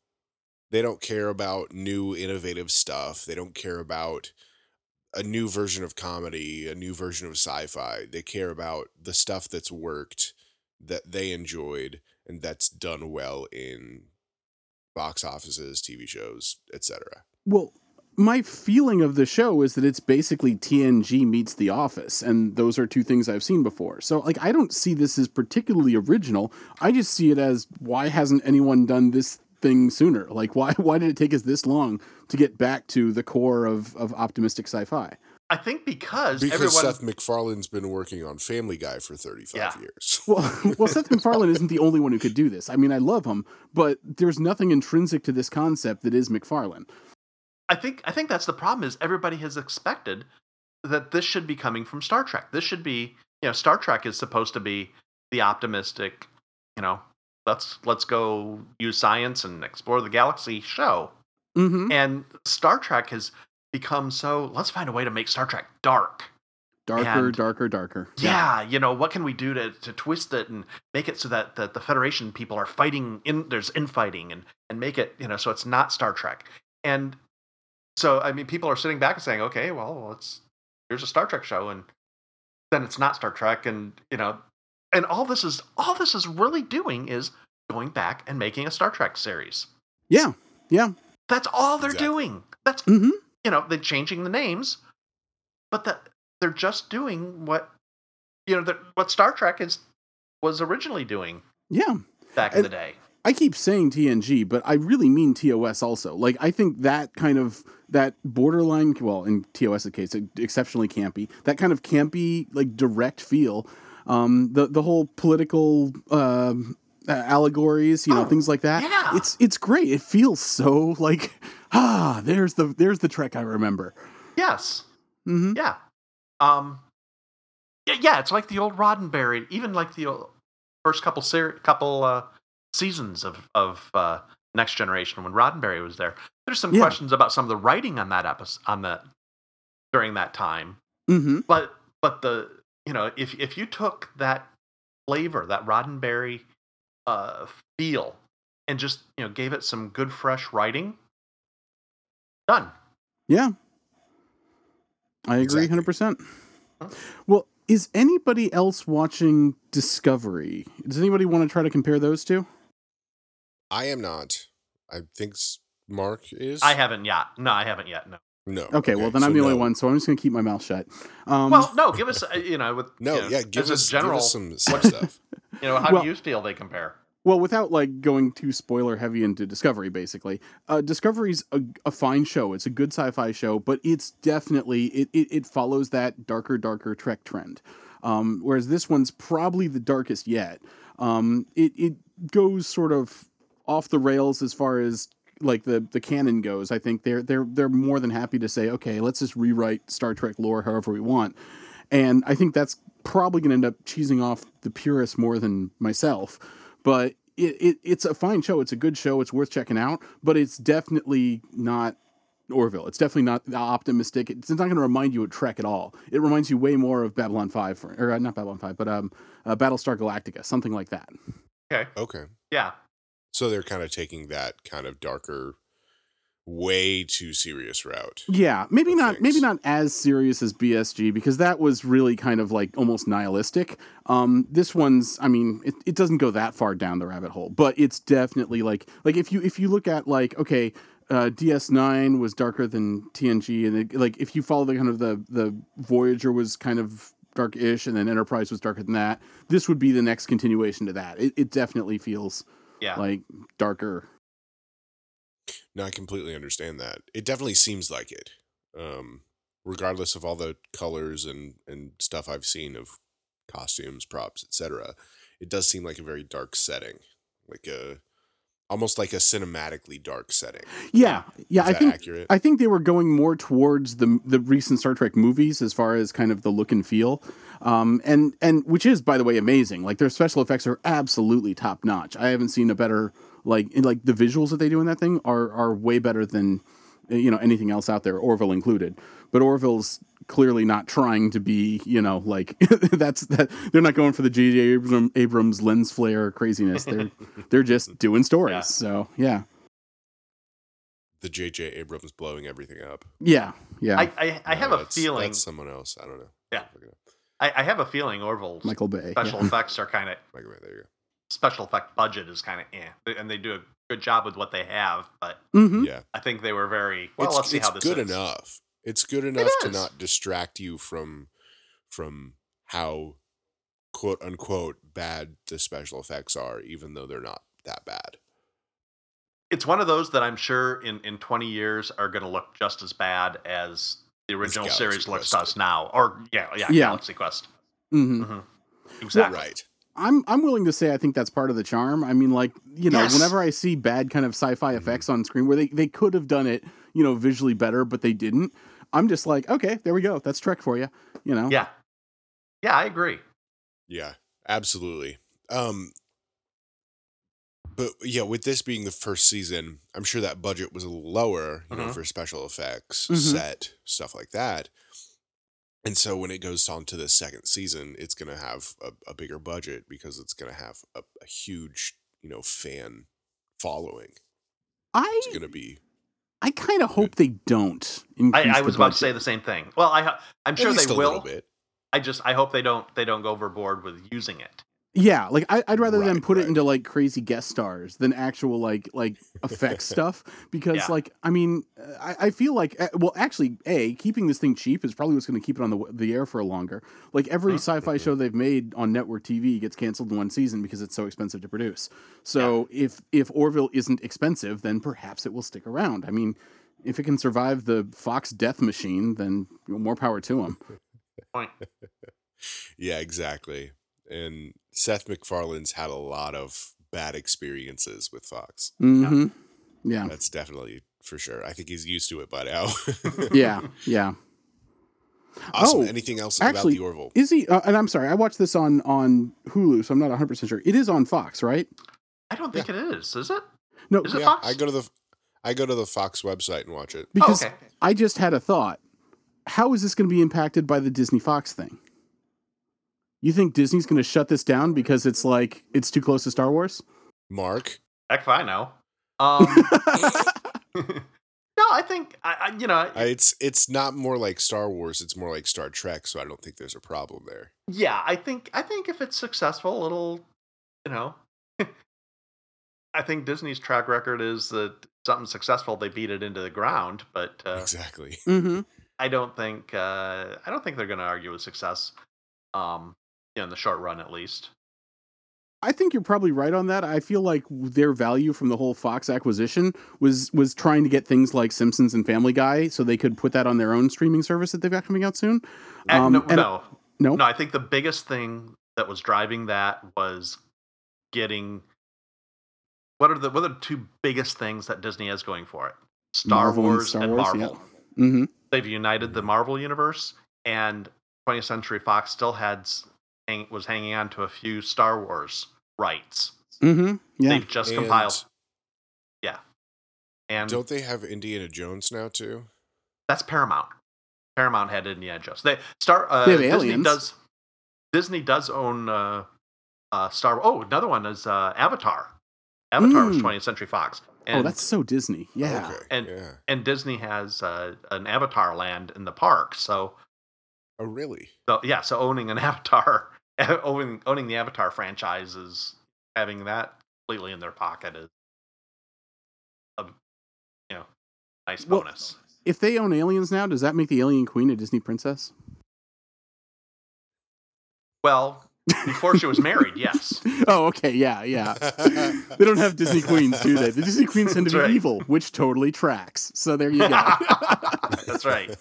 They don't care about new innovative stuff. They don't care about a new version of comedy, a new version of sci-fi. They care about the stuff that's worked, that they enjoyed, and that's done well in box offices, TV shows, etc. Well, my feeling of the show is that it's basically TNG meets The Office, and those are two things I've seen before. So, like, I don't see this as particularly original. I just see it as why hasn't anyone done this thing sooner? Like, why why did it take us this long to get back to the core of of optimistic sci-fi? I think because, Because everyone. Seth MacFarlane's been working on Family Guy for 35 Yeah. years. Well, well, Seth MacFarlane isn't the only one who could do this. I mean, I love him, but there's nothing intrinsic to this concept that is MacFarlane. I think I think that's the problem is everybody has expected that this should be coming from Star Trek. This should be you know Star Trek is supposed to be the optimistic, you know, let's let's go use science and explore the galaxy show. Mm-hmm. And Star Trek has become so let's find a way to make Star Trek dark. darker, And- darker, darker. yeah, you know, what can we do to, to twist it and make it so that, that the Federation people are fighting in there's infighting and and make it you know so it's not Star Trek. And so I mean, people are sitting back and saying, okay, well, it's here's a Star Trek show, and then it's not Star Trek, and you know, and all this is all this is really doing is going back and making a Star Trek series. yeah, yeah. That's all they're Exactly. doing. That's hmm you know they're changing the names, but that they're just doing what you know that what Star Trek is was originally doing yeah. back in And- the day. I keep saying TNG, but I really mean TOS also. Like I think that kind of that borderline, well, in TOS's case, exceptionally campy. That kind of campy, like direct feel. Um, the the whole political uh, allegories, you know, Oh, things like that. yeah. It's it's great. It feels so like ah, there's the there's the Trek I remember. Yes, hmm yeah, um, yeah, yeah. It's like the old Roddenberry, even like the old first couple ser- couple uh, seasons of of uh, Next Generation when Roddenberry was there. There's some Yeah. questions about some of the writing on that episode on the during that time. hmm but but the you know if if you took that flavor that roddenberry uh feel and just you know gave it some good fresh writing done Yeah. I agree Exactly. hundred percent. Well, is anybody else watching Discovery? Does anybody want to try to compare those two? I am not. I think Mark is. i haven't yet no i haven't yet no No. Okay, well then so I'm the only one, so I'm just gonna keep my mouth shut. Um, well no give us uh, you know with No, you know, yeah, give us, general give us some, some stuff. you know how Well- do you feel they compare well, without like going too spoiler heavy into Discovery, basically, uh, Discovery's a, a fine show. It's a good sci-fi show, but it's definitely it it, it follows that darker, darker Trek trend. Um, whereas this one's probably the darkest yet. Um, it it goes sort of off the rails as far as like the the canon goes. I think they're they're they're more than happy to say, okay, let's just rewrite Star Trek lore however we want. And I think that's probably going to end up cheesing off the purists more than myself. But it, it it's a fine show. It's a good show. It's worth checking out. But it's definitely not Orville. It's definitely not optimistic. It's not going to remind you of Trek at all. It reminds you way more of Babylon Five, for, or uh, not Babylon Five, but um, uh, Battlestar Galactica, something like that. okay Okay. yeah So they're kind of taking that kind of darker, way too serious route. Yeah, maybe not. Maybe not as serious as BSG because that was really kind of like almost nihilistic. Um, this one's, I mean, it, it doesn't go that far down the rabbit hole, but it's definitely like like if you if you look at like okay. Uh, DS9 was darker than TNG, and it, like if you follow the kind of the the Voyager was kind of dark-ish, and then Enterprise was darker than that. This would be the next continuation to that. It, it definitely feels yeah like darker. No, I completely understand that. It definitely seems like it. Um, regardless of all the colors and and stuff I've seen of costumes, props, etc. It does seem like a very dark setting. Like a almost like a cinematically dark setting. Yeah, yeah. I think accurate? I think they were going more towards the the recent Star Trek movies as far as kind of the look and feel, um, and and which is by the way amazing. Like their special effects are absolutely top notch. I haven't seen a better like in, like the visuals that they do in that thing are are way better than Uh, you know anything else out there, Orville included. But Orville's clearly not trying to be you know like that's that they're not going for the J.J. Abrams, Abrams lens flare craziness. They're they're just doing stories. Yeah. So yeah, the J.J. Abrams blowing everything up. yeah, yeah. I, I, I No, have a feeling that's someone else. I don't know. Yeah. Look it up. I, I have a feeling orville's Michael Bay. special yeah. effects are kind of Michael Bay, there you special effect budget is kind of eh, and they do a good job with what they have. But go. Mhm. Yeah. I think they were very well. it's let's see it's how this is good is. enough. It's good enough to not distract you from from how quote unquote bad the special effects are, even though they're not that bad. It's one of those that I'm sure in in 20 years are going to look just as bad as the original Galaxy series looks Quest to us now. Or yeah, yeah, Yeah. Galaxy Quest. hmm Mhm. Exactly. Right. I'm I'm willing to say I think that's part of the charm. I mean, like you know, Yes. whenever I see bad kind of sci-fi Mhm. effects on screen where they they could have done it, you know, visually better, but they didn't. I'm just like, okay, there we go. That's Trek for you. You know. Yeah. Yeah, I agree. Yeah, absolutely. Um but yeah, with this being the first season, I'm sure that budget was a little lower, you know, Mhm. for special effects, Mhm. set, stuff like that. And so when it goes on to the second season, it's going to have a, a bigger budget because it's going to have a, a huge, you know, fan following. I It's going to be I kind of hope they don't. I, increase I the was about to say the same thing. Well, I, I'm at sure least they a little will. bit. I just I hope they don't they don't go overboard with using it. Yeah, like I, I'd rather them put right. it into like crazy guest stars than actual like like effects stuff because Yeah. like I mean uh, I, I feel like uh, well actually a keeping this thing cheap is probably what's going to keep it on the the air for a longer. Like every Mhm. sci-fi show they've made on network TV gets canceled in one season because it's so expensive to produce. So if if Orville isn't expensive, then perhaps it will stick around. I mean, if it can survive the Fox death machine, then more power to them. Point. Yeah, exactly. And Seth MacFarlane's had a lot of bad experiences with Fox. hmm Yeah. That's definitely for sure. I think he's used to it by now. Yeah. Yeah. Awesome. Oh, Anything else actually, about the Orville? Is he? Uh, and I'm sorry, I watched this on on Hulu, so I'm not 100 percent sure. It is on Fox, right? I don't think it is. Is it? No, Is it yeah, Fox? I go to the I go to the Fox website and watch it. because oh, okay. I just had a thought. How is this going to be impacted by the Disney Fox thing? You think Disney's going to shut this down because it's like it's too close to Star Wars? Mark, Heck if I know. Um, no, I think I, I you know I- it's it's not more like Star Wars. It's more like Star Trek. So I don't think there's a problem there. yeah I think I think if it's successful, it'll you know. I think Disney's track record is that something successful, they beat it into the ground. But uh, exactly. mm-hmm. I don't think uh, I don't think they're going to argue with success. Um, you know, in the short run, at least. I think you're probably right on that. I feel like their value from the whole Fox acquisition was was trying to get things like Simpsons and Family Guy, so they could put that on their own streaming service that they've got coming out soon. And Um, no, and- no, No, no. I think the biggest thing that was driving that was getting. What are the what are the two biggest things that Disney has going for it? Star Marvel and Wars Star and Wars, Marvel. hmm They've united the Marvel universe, and 20th Century Fox still had s- hang, was hanging on to a few Star Wars rights. Mm-hmm. Yeah. They've just And compiled, Yeah. and don't they have Indiana Jones now too? That's Paramount. Paramount had Indiana Jones. They Star uh, They have Disney aliens. does Disney does own uh, uh, Star. Oh, another one is uh, Avatar. Avatar was Mm. 20th Century Fox. And, oh, that's so Disney. Yeah. Okay. And- yeah. and Disney has uh, an Avatar land in the park. So, Oh, really? so yeah, so owning an Avatar, owning owning the Avatar franchise is having that completely in their pocket is a you know nice Well, bonus. If they own aliens now, does that make the Alien Queen a Disney princess? Well, before she was married, yes. oh, okay. Yeah, yeah. they don't have Disney queens, do they? The Disney queens tend to be right. evil, which totally tracks. So there you go. That's right.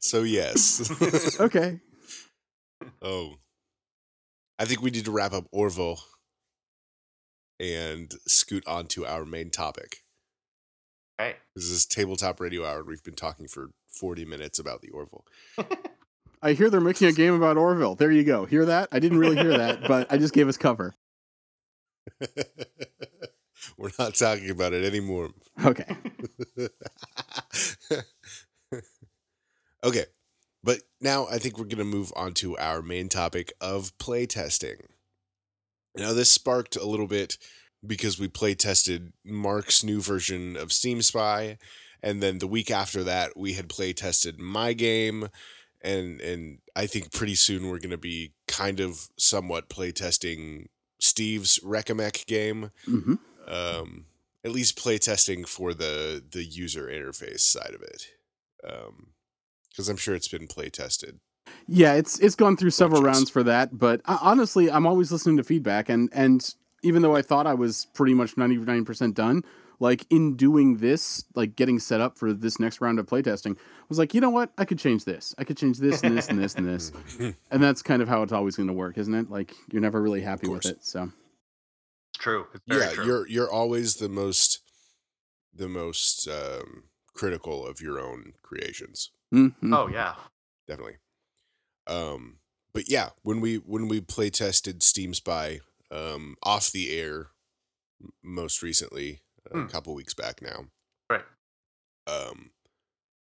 so yes. okay. oh. I think we need to wrap up Orville and scoot on to our main topic. Right. This is Tabletop Radio Hour. We've been talking for 40 minutes about the Orville. I hear they're making a game about Orville. There you go. Hear that? I didn't really hear that, but I just gave us cover. We're not talking about it anymore. Okay. okay. But now I think we're going to move on to our main topic of playtesting. Now, this sparked a little bit because we play tested Mark's new version of Steam Spy. And then the week after that, we had play tested my game. And, and I think pretty soon we're going to be kind of somewhat play testing Steve's Recomec game hmm um, at least play testing for the the user interface side of it, because I'm sure it's been play tested. Yeah, it's it's gone through several Bunches. rounds for that, but uh, honestly, I'm always listening to feedback, and and even though I thought I was pretty much 99 percent done, like in doing this, like getting set up for this next round of playtesting, I was like, you know what, I could change this, I could change this and this and this and this, and that's kind of how it's always going to work, isn't it? Like you're never really happy with it, so It's true. It's very yeah, true. you're you're always the most the most um, critical of your own creations. Mhm. Oh yeah. definitely. Um, but yeah, when we when we play tested Steam Spy um, off the air, most recently a Hmm. couple weeks back now, Right. um,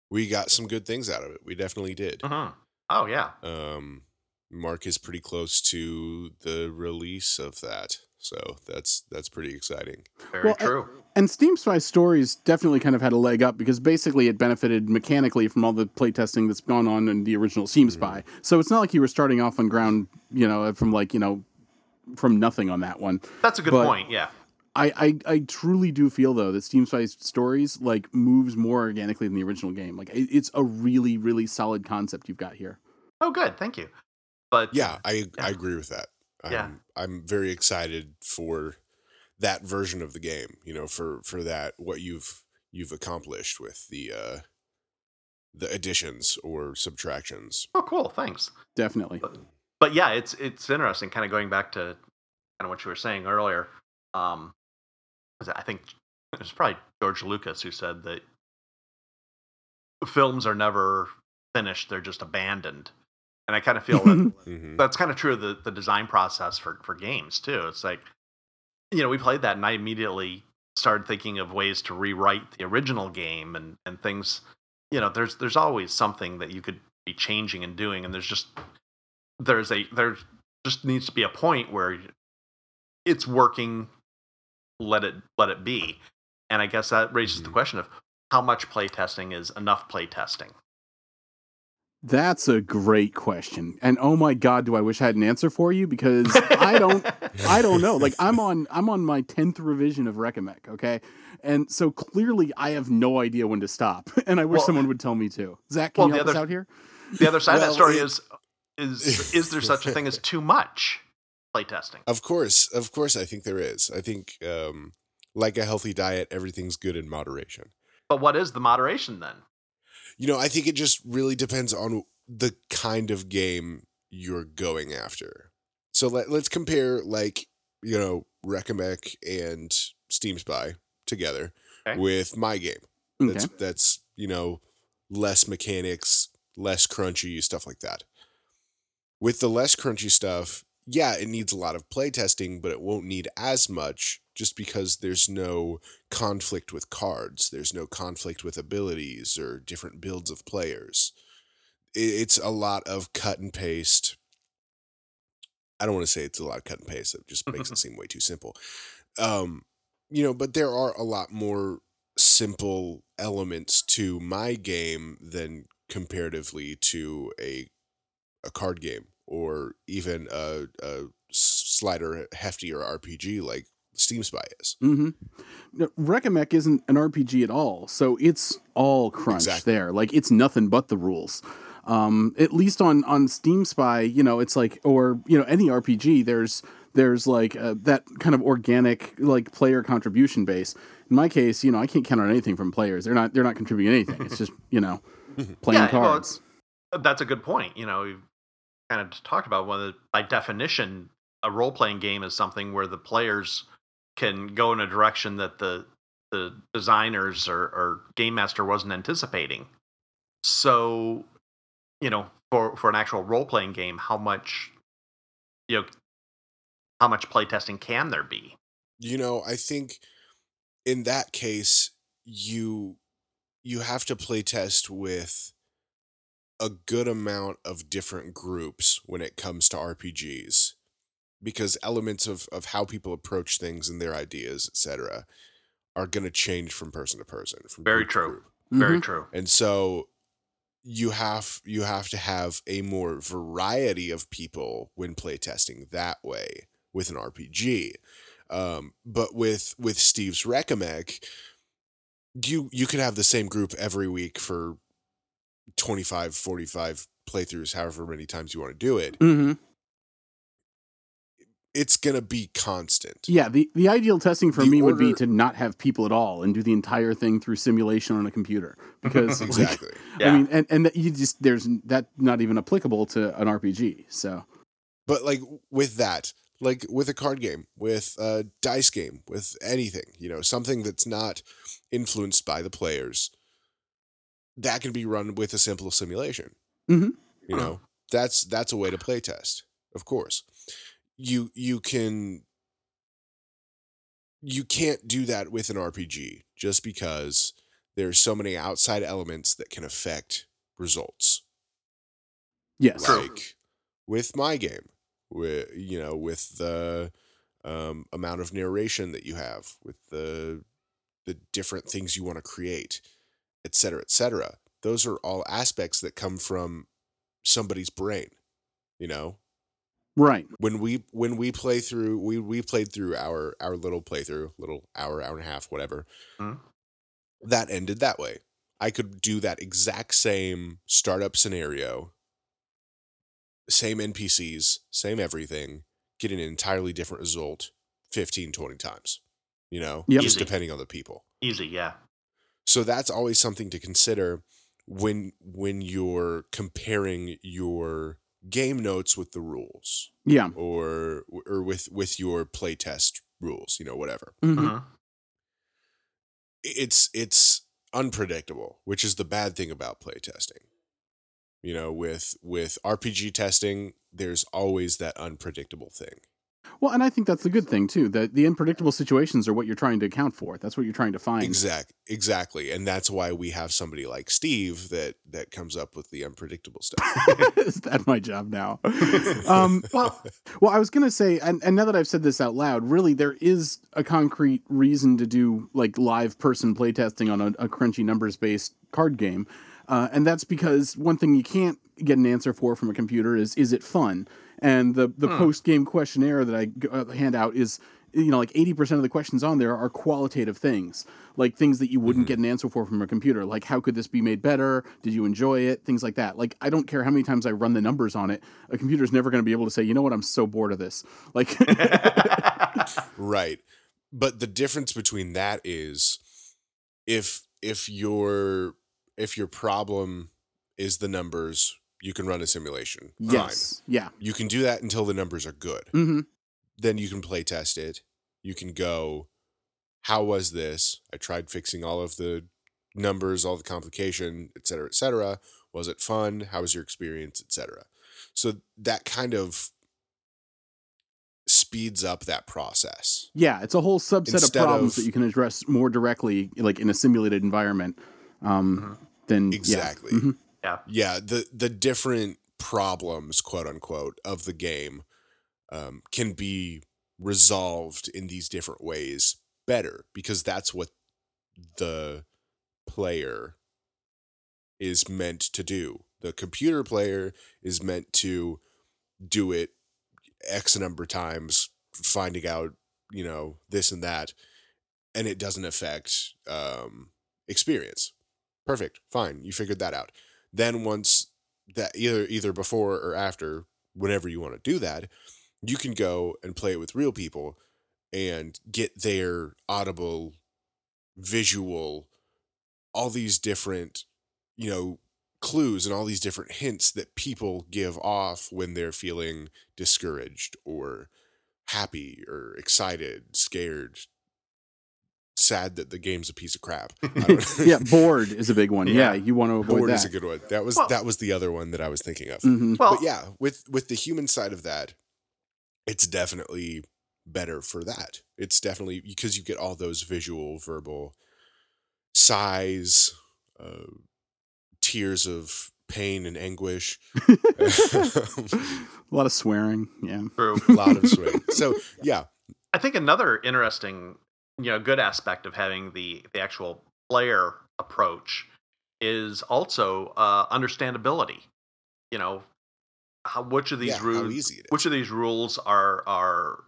we got some good things out of it. We definitely did. Mhm. Oh yeah. Um, Mark is pretty close to the release of that, so that's that's pretty exciting. Very Well, true. And Steam Spy Stories definitely kind of had a leg up because basically it benefited mechanically from all the playtesting that's gone on in the original Steam Spy. Mm-hmm. So it's not like you were starting off on ground, you know, from like, you know, from nothing on that one. That's a good but- point. Yeah. I, I, I truly do feel though that Steam Spy Stories like moves more organically than the original game. Like it, it's a really really solid concept you've got here. Oh, good. Thank you. But Yeah, I I agree with that. I'm, Yeah. I'm very excited for that version of the game. You know, for for that what you've you've accomplished with the uh the additions or subtractions. oh, cool. Thanks. Definitely. But, but yeah, it's it's interesting. Kind of going back to kind of what you were saying earlier. Um, 'cause I think it was probably George Lucas who said that films are never finished; they're just abandoned. And I kind of feel that hmm that's kind of true of the, the design process for, for games too. It's like, you know, we played that and I immediately started thinking of ways to rewrite the original game and, and things, you know, there's, there's always something that you could be changing and doing. And there's just, there's a, there just needs to be a point where it's working. Let it, let it be. And I guess that raises the Mhm. question of how much playtesting is enough playtesting. That's a great question. And oh my god, do I wish I had an answer for you because I don't I don't know. Like I'm on I'm on my 10th revision of Recomec, okay? And so clearly I have no idea when to stop. And I wish Well- someone would tell me to. Zach, can Well, you the help us out here? the other side of that story it- is is is there such a thing as too much playtesting? Of course, of course, I think there is. I think, um, like a healthy diet, everything's good in moderation. But what is the moderation then? You know, I think it just really depends on the kind of game you're going after. So let, let's compare, like, you know, Recomec and Steam Spy together Okay. with my game. Okay. That's that's you know less mechanics, less crunchy stuff like that. With the less crunchy stuff, yeah, it needs a lot of playtesting, but it won't need as much just because there's no conflict with cards, there's no conflict with abilities or different builds of players. It's a lot of cut and paste. I don't want to say it's a lot of cut and paste. It just makes it seem way too simple. Um, you know, but there are a lot more simple elements to my game than comparatively to a a card game or even a, a slighter heftier RPG like Steam Spy is. Mm-hmm. No, Recomec isn't an RPG at all, so it's all crunch Exactly. there. Like it's nothing but the rules. Um, at least on on Steam Spy, you know, it's like, or you know, any RPG, there's there's like uh, that kind of organic like player contribution base. In my case, you know, I can't count on anything from players. They're not they're not contributing anything. It's just you know, playing Yeah, well, cards. That's a good point. You know, we've kind of talked about whether by definition a role playing game is something where the players can go in a direction that the the designers or, or game master wasn't anticipating. So, you know, for for an actual role playing game, how much you know how much playtesting can there be? You know, I think in that case you you have to play test with a good amount of different groups when it comes to RPGs because elements of of how people approach things and their ideas, etc., are going to change from person to person, from Very true. group. Very Mhm. true. And so you have you have to have a more variety of people when playtesting that way with an RPG. Um, but with with Steve's Recomec, you you could have the same group every week for 25, 45 playthroughs, however many times you want to do it. hmm It's gonna be constant. Yeah, the, the ideal testing for The me would be to not have people at all and do the entire thing through simulation on a computer because like, Exactly. Yeah. I mean, and and that you just there's that not even applicable to an RPG. So But like with that, like with a card game, with a dice game, with anything, you know, something that's not influenced by the players, that can be run with a simple simulation. Mhm. You know, that's that's a way to play test, of course. You you can you can't do that with an RPG just because there's so many outside elements that can affect results. Yes. Like with my game with you know with the um, amount of narration that you have with the the different things you want to create et cetera et cetera those are all aspects that come from somebody's brain you know Right. when we when we play through we we played through our our little playthrough little hour hour and a half whatever Mhm. that ended that way i could do that exact same startup scenario same npcs same everything get an entirely different result 15 20 times you know Yep. just Easy. depending on the people Easy, yeah. so that's always something to consider when when you're comparing your game notes with the rules Yeah. or or with with your playtest rules, you know, whatever. Mhm. Mhm. It's it's unpredictable, which is the bad thing about playtesting. You know, with with RPG testing, there's always that unpredictable thing. Well, and I think that's the good thing too. That the unpredictable situations are what you're trying to account for. That's what you're trying to find. Exact exactly. And that's why we have somebody like Steve that that comes up with the unpredictable stuff. Is that my job now? um, well, well, I was gonna say, and, and now that I've said this out loud, really, there is a concrete reason to do like live person playtesting on a, a crunchy numbers based card game, uh, and that's because one thing you can't get an answer for from a computer is is it fun? And the the Hmm. post game questionnaire that I uh, hand out is. You know, like eighty percent of the questions on there are qualitative things, like things that you wouldn't Mhm. get an answer for from a computer. Like, how could this be made better? Did you enjoy it? Things like that. Like, I don't care how many times I run the numbers on it. A computer's never going to be able to say, you know what, I'm so bored of this. Like, Right. But the difference between that is if if your if your problem is the numbers, you can run a simulation. Fine. yes, yeah, You can do that until the numbers are good. hmm Then you can play test it. You can go, how was this? I tried fixing all of the numbers, all the complication, et cetera, et cetera. Was it fun? How was your experience, et cetera? So that kind of speeds up that process. yeah. It's a whole subset Instead of problems of- that you can address more directly, like in a simulated environment. Um, Than yeah. Exactly. Mhm. yeah the the different problems quote unquote of the game um, can be resolved in these different ways better because that's what the player is meant to do. The computer player is meant to do it x number of times finding out you know this and that and it doesn't affect um, experience. Perfect. Fine. You figured that out then once that either either before or after whenever you want to do that you can go and play it with real people and get their audible visual all these different you know clues and all these different hints that people give off when they're feeling discouraged or happy or excited scared sad that the game's a piece of crap yeah, bored is a big one. Yeah, Yeah. you want to avoid that. bored that. is a good one that was Well- that was the other one that i was thinking of Mhm. well, but yeah with with the human side of that it's definitely better for that it's definitely because you get all those visual verbal sighs uh, tears of pain and anguish a lot of swearing. Yeah. true. a lot of swearing. so yeah I think another interesting, you know, good aspect of having the the actual player approach is also uh, understandability. You know, how, which of these yeah, rules, easy it is which of these rules are are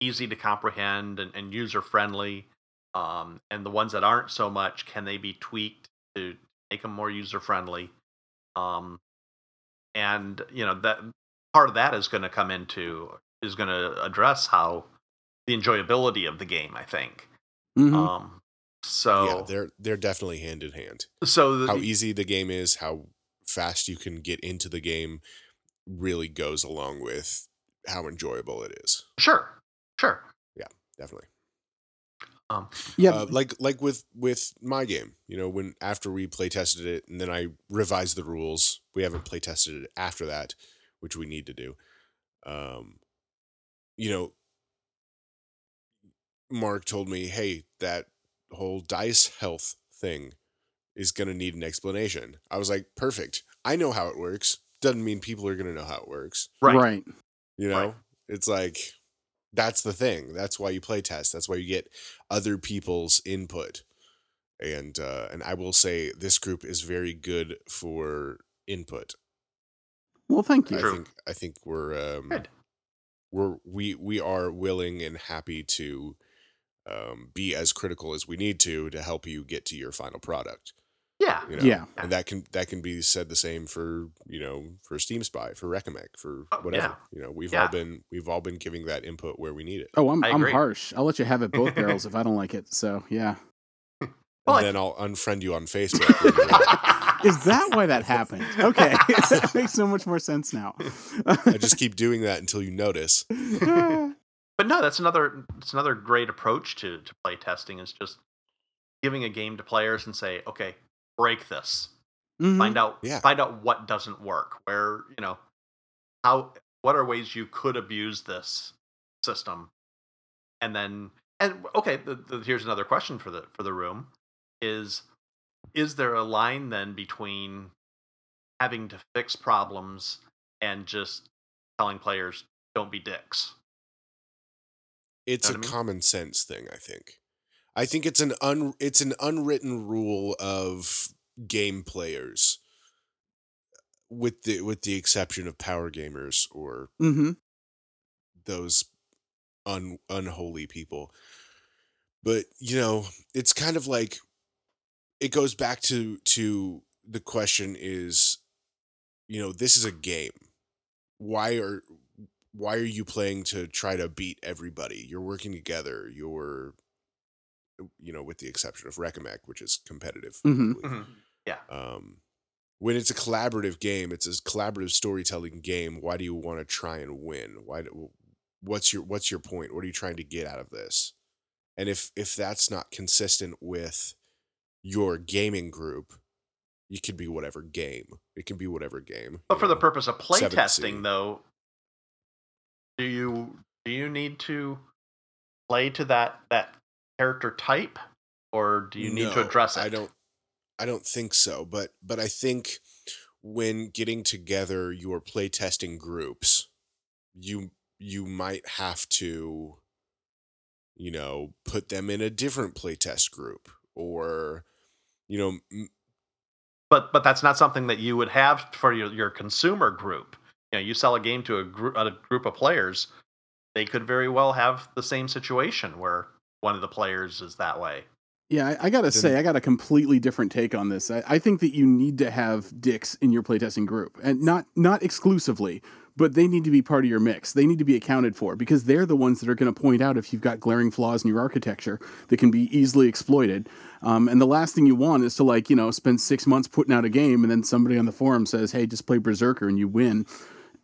easy to comprehend and, and user friendly, um, and the ones that aren't so much, can they be tweaked to make them more user friendly? Um, and you know that part of that is going to come into is going to address how the enjoyability of the game. I think. Mhm. Um, so yeah they're they're definitely hand in hand so the, how easy the game is how fast you can get into the game really goes along with how enjoyable it is sure, sure. Yeah, definitely Um, yeah. uh, like like with with my game you know when after we play tested it and then i revised the rules we haven't play tested it after that which we need to do um you know mark told me hey that whole dice health thing is going to need an explanation i was like perfect i know how it works doesn't mean people are going to know how it works. Right. right. You know, Right. it's like that's the thing. That's why you play test. That's why you get other people's input. And uh, and I will say this group is very good for input. Well, thank you. I True. think I think we're um, Good. we're we we are willing and happy to um, be as critical as we need to to help you get to your final product. Yeah. You know? Yeah. and that can that can be said the same for you know for Steam Spy for Recomec for Oh, whatever. yeah. You know, we've Yeah. all been we've all been giving that input where we need it. Oh, I'm I I'm harsh. I'll let you have it both barrels if I don't like it. So yeah. Well, and then I'll unfriend you on Facebook. when you're like, Is that why that happened? Okay, that makes so much more sense now. I just keep doing that until you notice. But no, that's another it's another great approach to to play testing is just giving a game to players and say, okay, break this. Mhm. Find out Yeah. find out what doesn't work. Where, you know, how what are ways you could abuse this system. And then and okay, the, the, here's another question for the for the room is is there a line then between having to fix problems and just telling players don't be dicks? It's Know a mean? common sense thing, I think. I think it's an un it's an unwritten rule of game players with the with the exception of power gamers or mm-hmm. those un, unholy people. But you know, it's kind of like it goes back to to the question is you know, this is a game. Why are why are you playing to try to beat everybody? You're working together. You're you know, with the exception of Recomec, which is competitive. I Mhm. believe. Mhm. Um when it's a collaborative game, it's a collaborative storytelling game. Why do you want to try and win? Why do, what's your what's your point? What are you trying to get out of this? And if if that's not consistent with your gaming group, you could be whatever game. It can be whatever game. But you for the purpose of playtesting, though, do you do you need to play to that that character type, or do you need to address it? I don't I don't think so, but but I think when getting together your playtesting groups, you you might have to you know, put them in a different playtest group or you know, m- But but that's not something that you would have for your, your consumer group. You know, you sell a game to a group a group of players, they could very well have the same situation where one of the players is that way. Yeah, I, I gotta say, I got a completely different take on this. I, I think that you need to have dicks in your playtesting group, and not not exclusively, but they need to be part of your mix. They need to be accounted for because they're the ones that are going to point out if you've got glaring flaws in your architecture that can be easily exploited. Um, and the last thing you want is to like you know spend six months putting out a game, and then somebody on the forum says, "Hey, just play Berserker," and you win.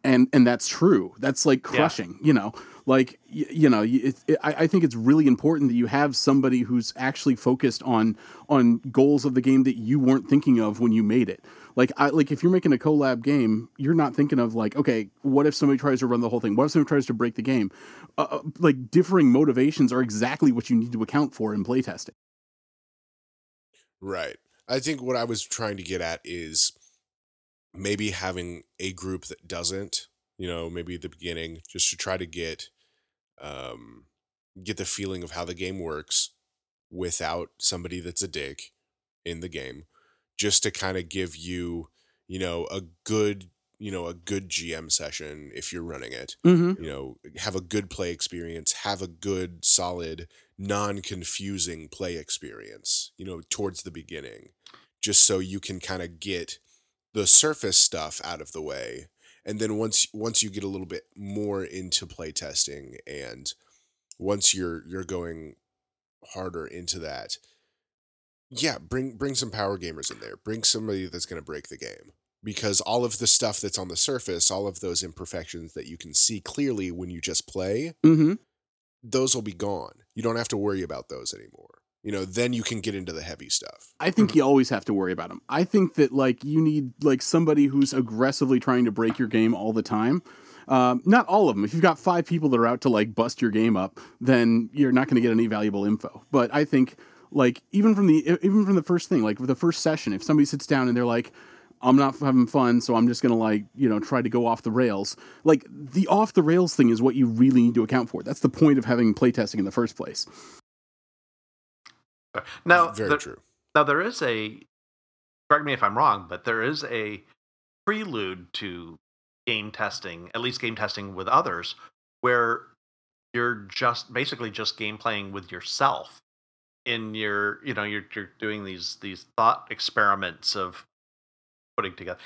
And and that's true. That's like Yeah. crushing. You know, like y- you know, it, it, I, I think it's really important that you have somebody who's actually focused on on goals of the game that you weren't thinking of when you made it. Like I like if you're making a collab game, you're not thinking of like, okay, what if somebody tries to run the whole thing? What if somebody tries to break the game? Uh, uh, like differing motivations are exactly what you need to account for in playtesting. right. I think what I was trying to get at is maybe having a group that doesn't, you know, maybe at the beginning just to try to get um get the feeling of how the game works without somebody that's a dick in the game just to kind of give you, you know, a good, you know, a good GM session if you're running it. Mm-hmm. You know, have a good play experience, have a good solid non-confusing play experience, you know, towards the beginning just so you can kind of get the surface stuff out of the way and then once once you get a little bit more into playtesting and once you're you're going harder into that yeah bring bring some power gamers in there. Bring somebody that's going to break the game because all of the stuff that's on the surface all of those imperfections that you can see clearly when you just play Mm-hmm. those will be gone. You don't have to worry about those anymore you know then you can get into the heavy stuff I think you always have to worry about them. I think that like you need like somebody who's aggressively trying to break your game all the time. Um, not all of them. If you've got five people that are out to like bust your game up, then you're not going to get any valuable info. But I think like even from the even from the first thing, like with the first session, if somebody sits down and they're like, I'm not having fun, so I'm just gonna like you know try to go off the rails. Like the off the rails thing is what you really need to account for. That's the point of having playtesting in the first place. Now, Very there, true. now there is a. Correct me if I'm wrong, but there is a prelude to game testing, at least game testing with others, where you're just basically just game playing with yourself in your you know you're you're doing these these thought experiments of putting together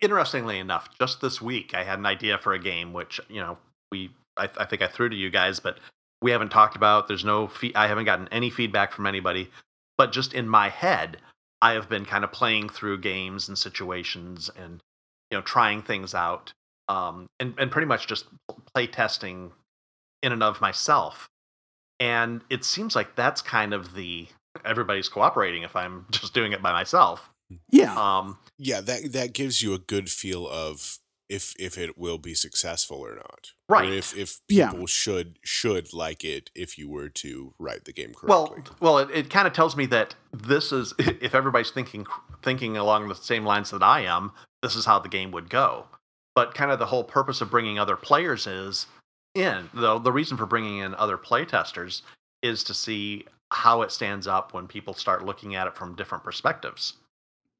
interestingly enough just this week i had an idea for a game which you know we i, I think i threw to you guys but we haven't talked about there's no fee- i haven't gotten any feedback from anybody but just in my head i have been kind of playing through games and situations and you know trying things out um and, and pretty much just play testing in and of myself. And it seems like that's kind of the everybody's cooperating if i'm just doing it by myself. Yeah, um Yeah, that that gives you a good feel of if if it will be successful or not. Right. Or if if Yeah. people should should like it if you were to write the game well correctly. well it, it kind of tells me that this is if everybody's thinking thinking along the same lines that i am this is how the game would go but kind of the whole purpose of bringing other players is in though the reason for bringing in other playtesters is to see how it stands up when people start looking at it from different perspectives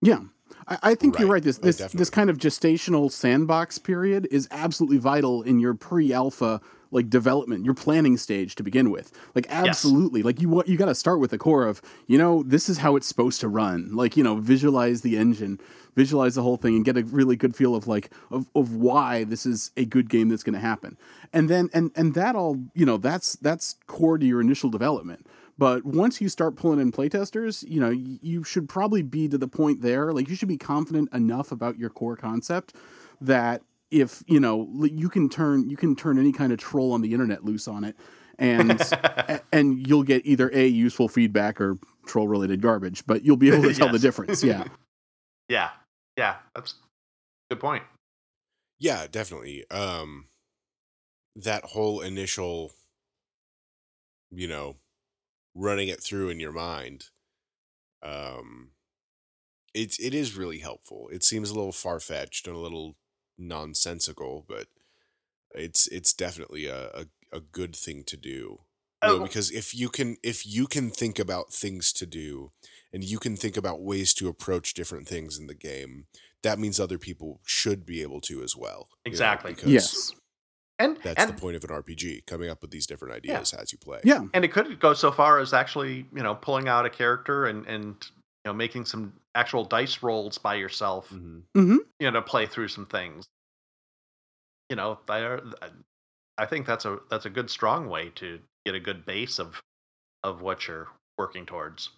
yeah. I, I think you're Right. right. This Oh, this kind of gestational sandbox period is absolutely vital in your pre-alpha like development, your planning stage to begin with. Like absolutely. Like you you got to start with the core of, you know, this is how it's supposed to run. Like, you know, visualize the engine, visualize the whole thing and get a really good feel of like of, of why this is a good game that's going to happen. And then and and that all, you know, that's that's core to your initial development. But once you start pulling in playtesters, you know, you should probably be to the point there. Like you should be confident enough about your core concept that if you know you can turn you can turn any kind of troll on the internet loose on it, and and you'll get either a useful feedback or troll related garbage. But you'll be able to tell the difference. Yeah. yeah yeah that's a good point Yeah, definitely. Um that whole initial you know, running it through in your mind um it's it is really helpful. It seems a little far-fetched and a little nonsensical, but it's it's definitely a a, a good thing to do. You know, Oh. because if you can if you can think about things to do and you can think about ways to approach different things in the game, that means other people should be able to as well. you know, Exactly. because Yes. And that's and, the point of an RPG, coming up with these different ideas as you play. Yeah. and it could go so far as actually you know pulling out a character and and you know making some actual dice rolls by yourself Mhm. Mm-hmm. you know to play through some things you know I, I think that's a that's a good strong way to get a good base of of what you're working towards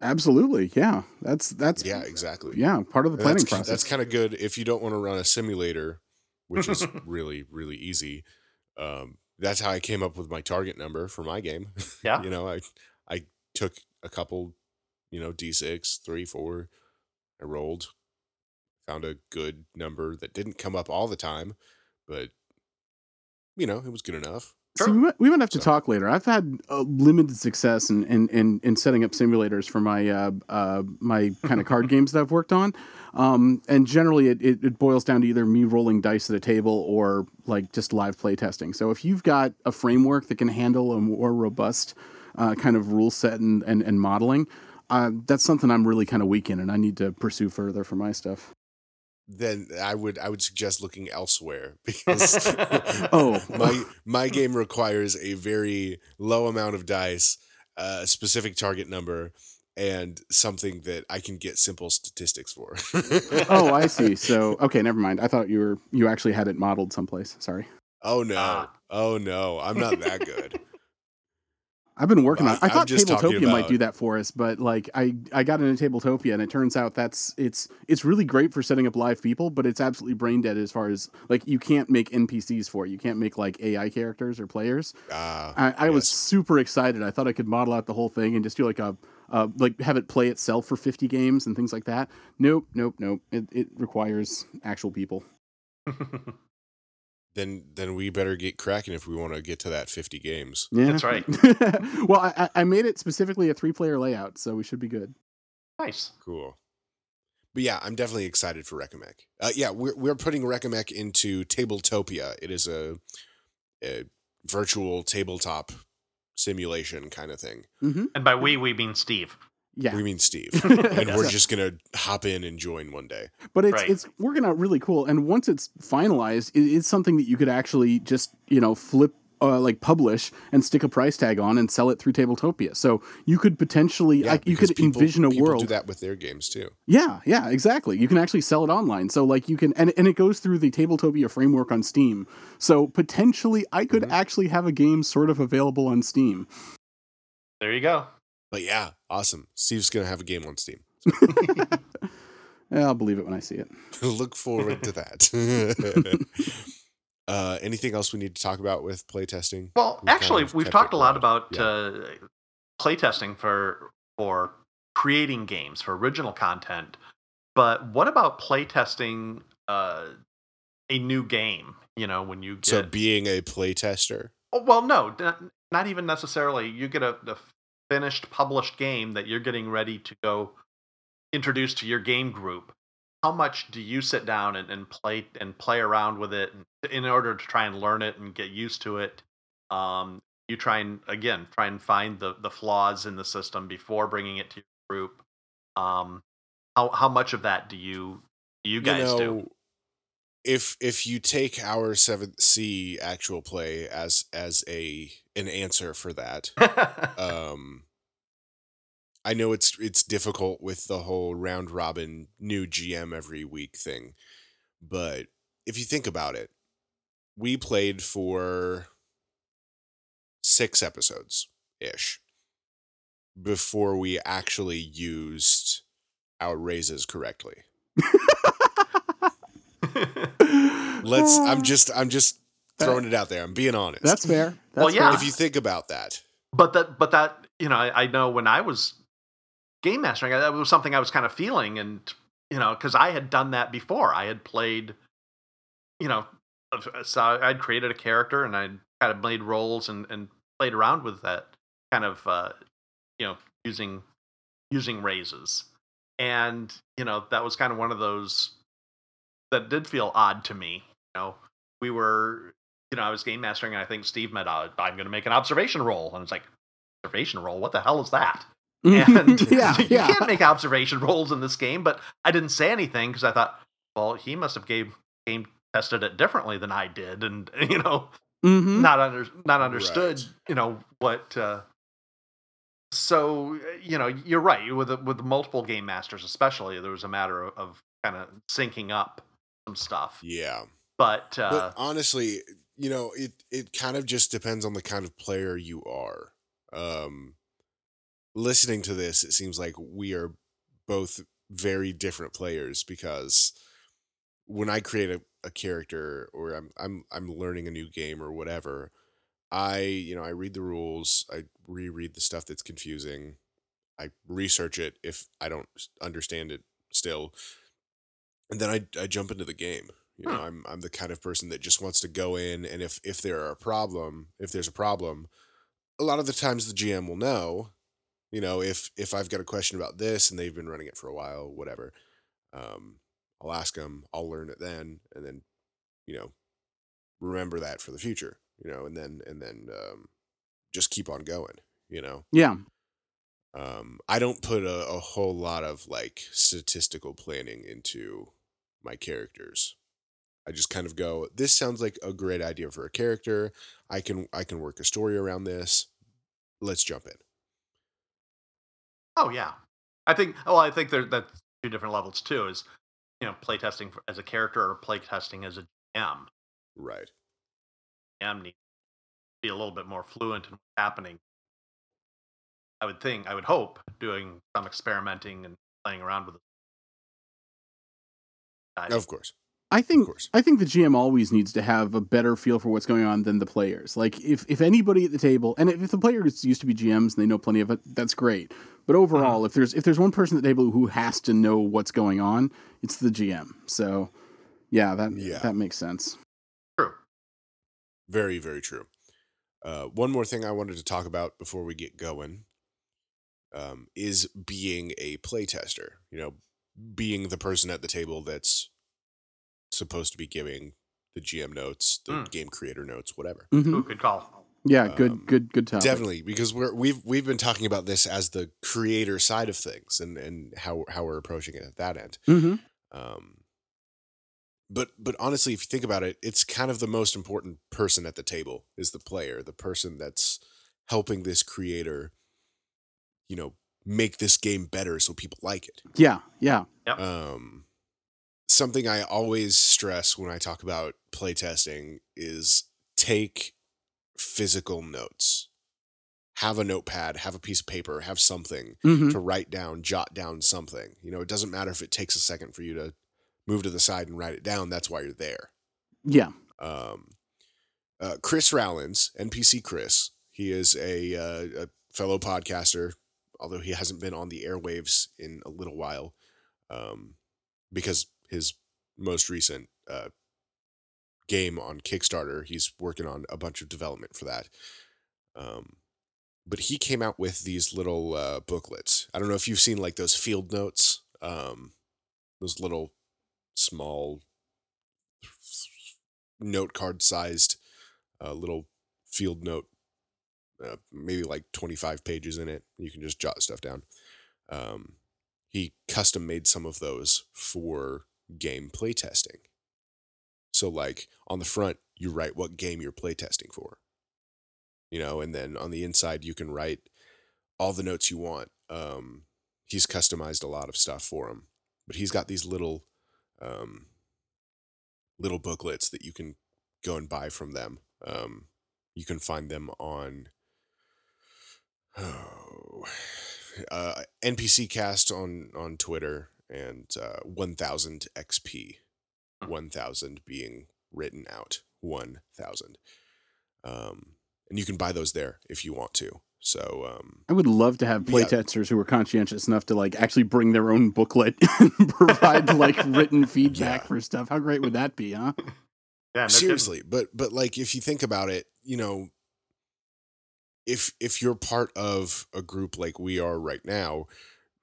Absolutely. Yeah. That's that's Yeah, exactly. yeah part of the planning that's, process. That's kind of good if you don't want to run a simulator, which is really, really easy. Um, that's how I came up with my target number for my game. Yeah. you know, I I took a couple, you know, D6, three, four. I rolled, found a good number that didn't come up all the time, but you know, it was good enough. So we might, we might have to talk later. I've had uh, limited success in, in, in, in setting up simulators for my uh, uh, my kind of card games that I've worked on, um, and generally it, it, it boils down to either me rolling dice at a table or like just live play testing. So if you've got a framework that can handle a more robust uh, kind of rule set and, and, and modeling, uh, that's something I'm really kind of weak in, and I need to pursue further for my stuff. Then I would I would suggest looking elsewhere because Oh. my my game requires a very low amount of dice, a specific target number, and something that I can get simple statistics for. Oh, I see. So okay, never mind. I thought you were you actually had it modeled someplace. Sorry. Oh no. Ah. Oh no. I'm not that good. I've been working Well, on. I, I- thought just talking Tabletopia might do that for us, but like I I got into Tabletopia and it turns out that's it's it's really great for setting up live people, but it's absolutely brain dead as far as like you can't make NPCs for it. You can't make like AI characters or players. Ah, I, I was super excited. I thought I could model out the whole thing and just do like a uh, like have it play itself for 50 games and things like that. Nope, nope, nope. It it requires actual people. then then we better get cracking if we want to get to that 50 games. Yeah, That's right. well, I, I- I made it specifically a three player layout, so we should be good. nice Cool. but yeah, I'm definitely excited for Recomec. Uh, yeah, we're we're putting Recomec into Tabletopia. It is a, a virtual tabletop simulation kind of thing. hmm And by we, we mean Steve. Yeah. We mean Steve, and we're just gonna hop in and join one day. but it's Right. it's working out really cool and once it's finalized it, it's something that you could actually just you know flip uh, like publish and stick a price tag on and sell it through tabletopia so you could potentially Yeah, like you could people- envision a people world do that with their games too. yeah yeah exactly you can actually sell it online so like you can and, and it goes through the tabletopia framework on steam so potentially i could Mhm. actually have a game sort of available on steam There you go. But yeah, awesome. Steve's gonna have a game on Steam. Yeah, i'll believe it when i see it Look forward to that. uh, anything else we need to talk about with playtesting? Well, We've kind actually, of we've talked a lot about Yeah. uh, playtesting for for creating games for original content, but what about playtesting uh, a new game? You know, when you get So being a playtester, Oh, well, no, not, not even necessarily. You get a, a finished, published game that you're getting ready to go introduce to your game group. How much do you sit down and, and play and play around with it in order to try and learn it and get used to it? Um, you try and again try and find the the flaws in the system before bringing it to your group. Um, how how much of that do you do you guys do? If if you take our 7th Sea actual play as as a an answer for that, um I know it's it's difficult with the whole round robin new GM every week thing. But if you think about it, we played for 6 episodes ish before we actually used our raises correctly. Let's I'm just I'm just throwing it out there. I'm being honest. that's fair Well, yeah. fair. if you think about that. but that but that you know I, I know when i was game mastering that was something i was kind of feeling and you know because i had done that before i had played you know so i'd created a character and i'd kind of made roles and and played around with that kind of uh you know using using raises and you know that was kind of one of those that did feel odd to me you know we were you know i was game mastering and i think steve met out i'm going to make an observation roll and it's like observation roll what the hell is that and yeah you yeah can't make observation rolls in this game but i didn't say anything because i thought well he must have game game tested it differently than i did and you know Mhm. not under not understood Right. you know what uh so you know you're right with with multiple game masters especially there was a matter of, of kind of syncing up some stuff Yeah. but uh But honestly, you know, it it kind of just depends on the kind of player you are. Um listening to this, it seems like we are both very different players because when I create a, a character or I'm I'm I'm learning a new game or whatever, I, you know, I read the rules, I reread the stuff that's confusing. I research it if I don't understand it still. And then I I jump into the game. You know, Hmm. I'm I'm the kind of person that just wants to go in and if if there are a problem, if there's a problem, a lot of the times the GM will know. You know, if if I've got a question about this and they've been running it for a while, whatever, um, I'll ask them. I'll learn it then, and then, you know, remember that for the future. You know, and then and then um, just keep on going. You know, yeah um, I don't put a, a whole lot of like statistical planning into my characters. I just kind of go, this sounds like a great idea for a character. I can I can work a story around this. Let's jump in. Oh yeah, I think. Well, I think there that's two different levels too. Is you know playtesting as a character or playtesting as a GM. Right. GM needs to be a little bit more fluent in what's happening. I would think. I would hope doing some experimenting and playing around with it. I- Of course. I Of think course. I think the GM always needs to have a better feel for what's going on than the players. Like if, if anybody at the table and if the players used to be GMs and they know plenty of it, that's great. But overall, if there's if there's one person at the table who has to know what's going on, it's the GM. So yeah, that Yeah. that makes sense. True. Very, very true. Uh, one more thing I wanted to talk about before we get going um, is being a playtester. You know, being the person at the table that's supposed to be giving the GM notes, the Mm. game creator notes, whatever. Mhm. Ooh, good call. Yeah, good, Um, good, good topic. Definitely, because we're we've we've been talking about this as the creator side of things and and how how we're approaching it at that end. hmm Um, but but honestly, if you think about it, it's kind of the most important person at the table is the player, the person that's helping this creator, you know, make this game better so people like it. Yeah, yeah. Um, something I always stress when I talk about playtesting is take physical notes. Have a notepad, have a piece of paper, have something hmm to write down, jot down something. You know, it doesn't matter if it takes a second for you to move to the side and write it down. That's why you're there. Yeah. Um, uh, Chris Rowlands, NPC Chris, he is a, uh, a fellow podcaster, although he hasn't been on the airwaves in a little while um, because his most recent uh, game on Kickstarter, he's working on a bunch of development for that. Um, but he came out with these little uh, booklets. I don't know if you've seen like those field notes, um, those little small note card sized uh, little field note, uh, maybe like 25 pages in it. You can just jot stuff down. Um, he custom made some of those for game playtesting. So, like on the front, you write what game you're playtesting for, you know, and then on the inside, you can write all the notes you want. Um, he's customized a lot of stuff for him, but he's got these little, um, little booklets that you can go and buy from them. Um, you can find them on oh, uh, NPC Cast on on Twitter and uh, 1000 XP, Hmm. 1000 being written out, 1000. Um, and you can buy those there if you want to. So um, I would love to have Yeah. playtesters who are conscientious enough to like actually bring their own booklet and provide like written feedback Yeah. for stuff. How great would that be, huh? Yeah, no kidding. seriously but but like if you think about it you know if if you're part of a group like we are right now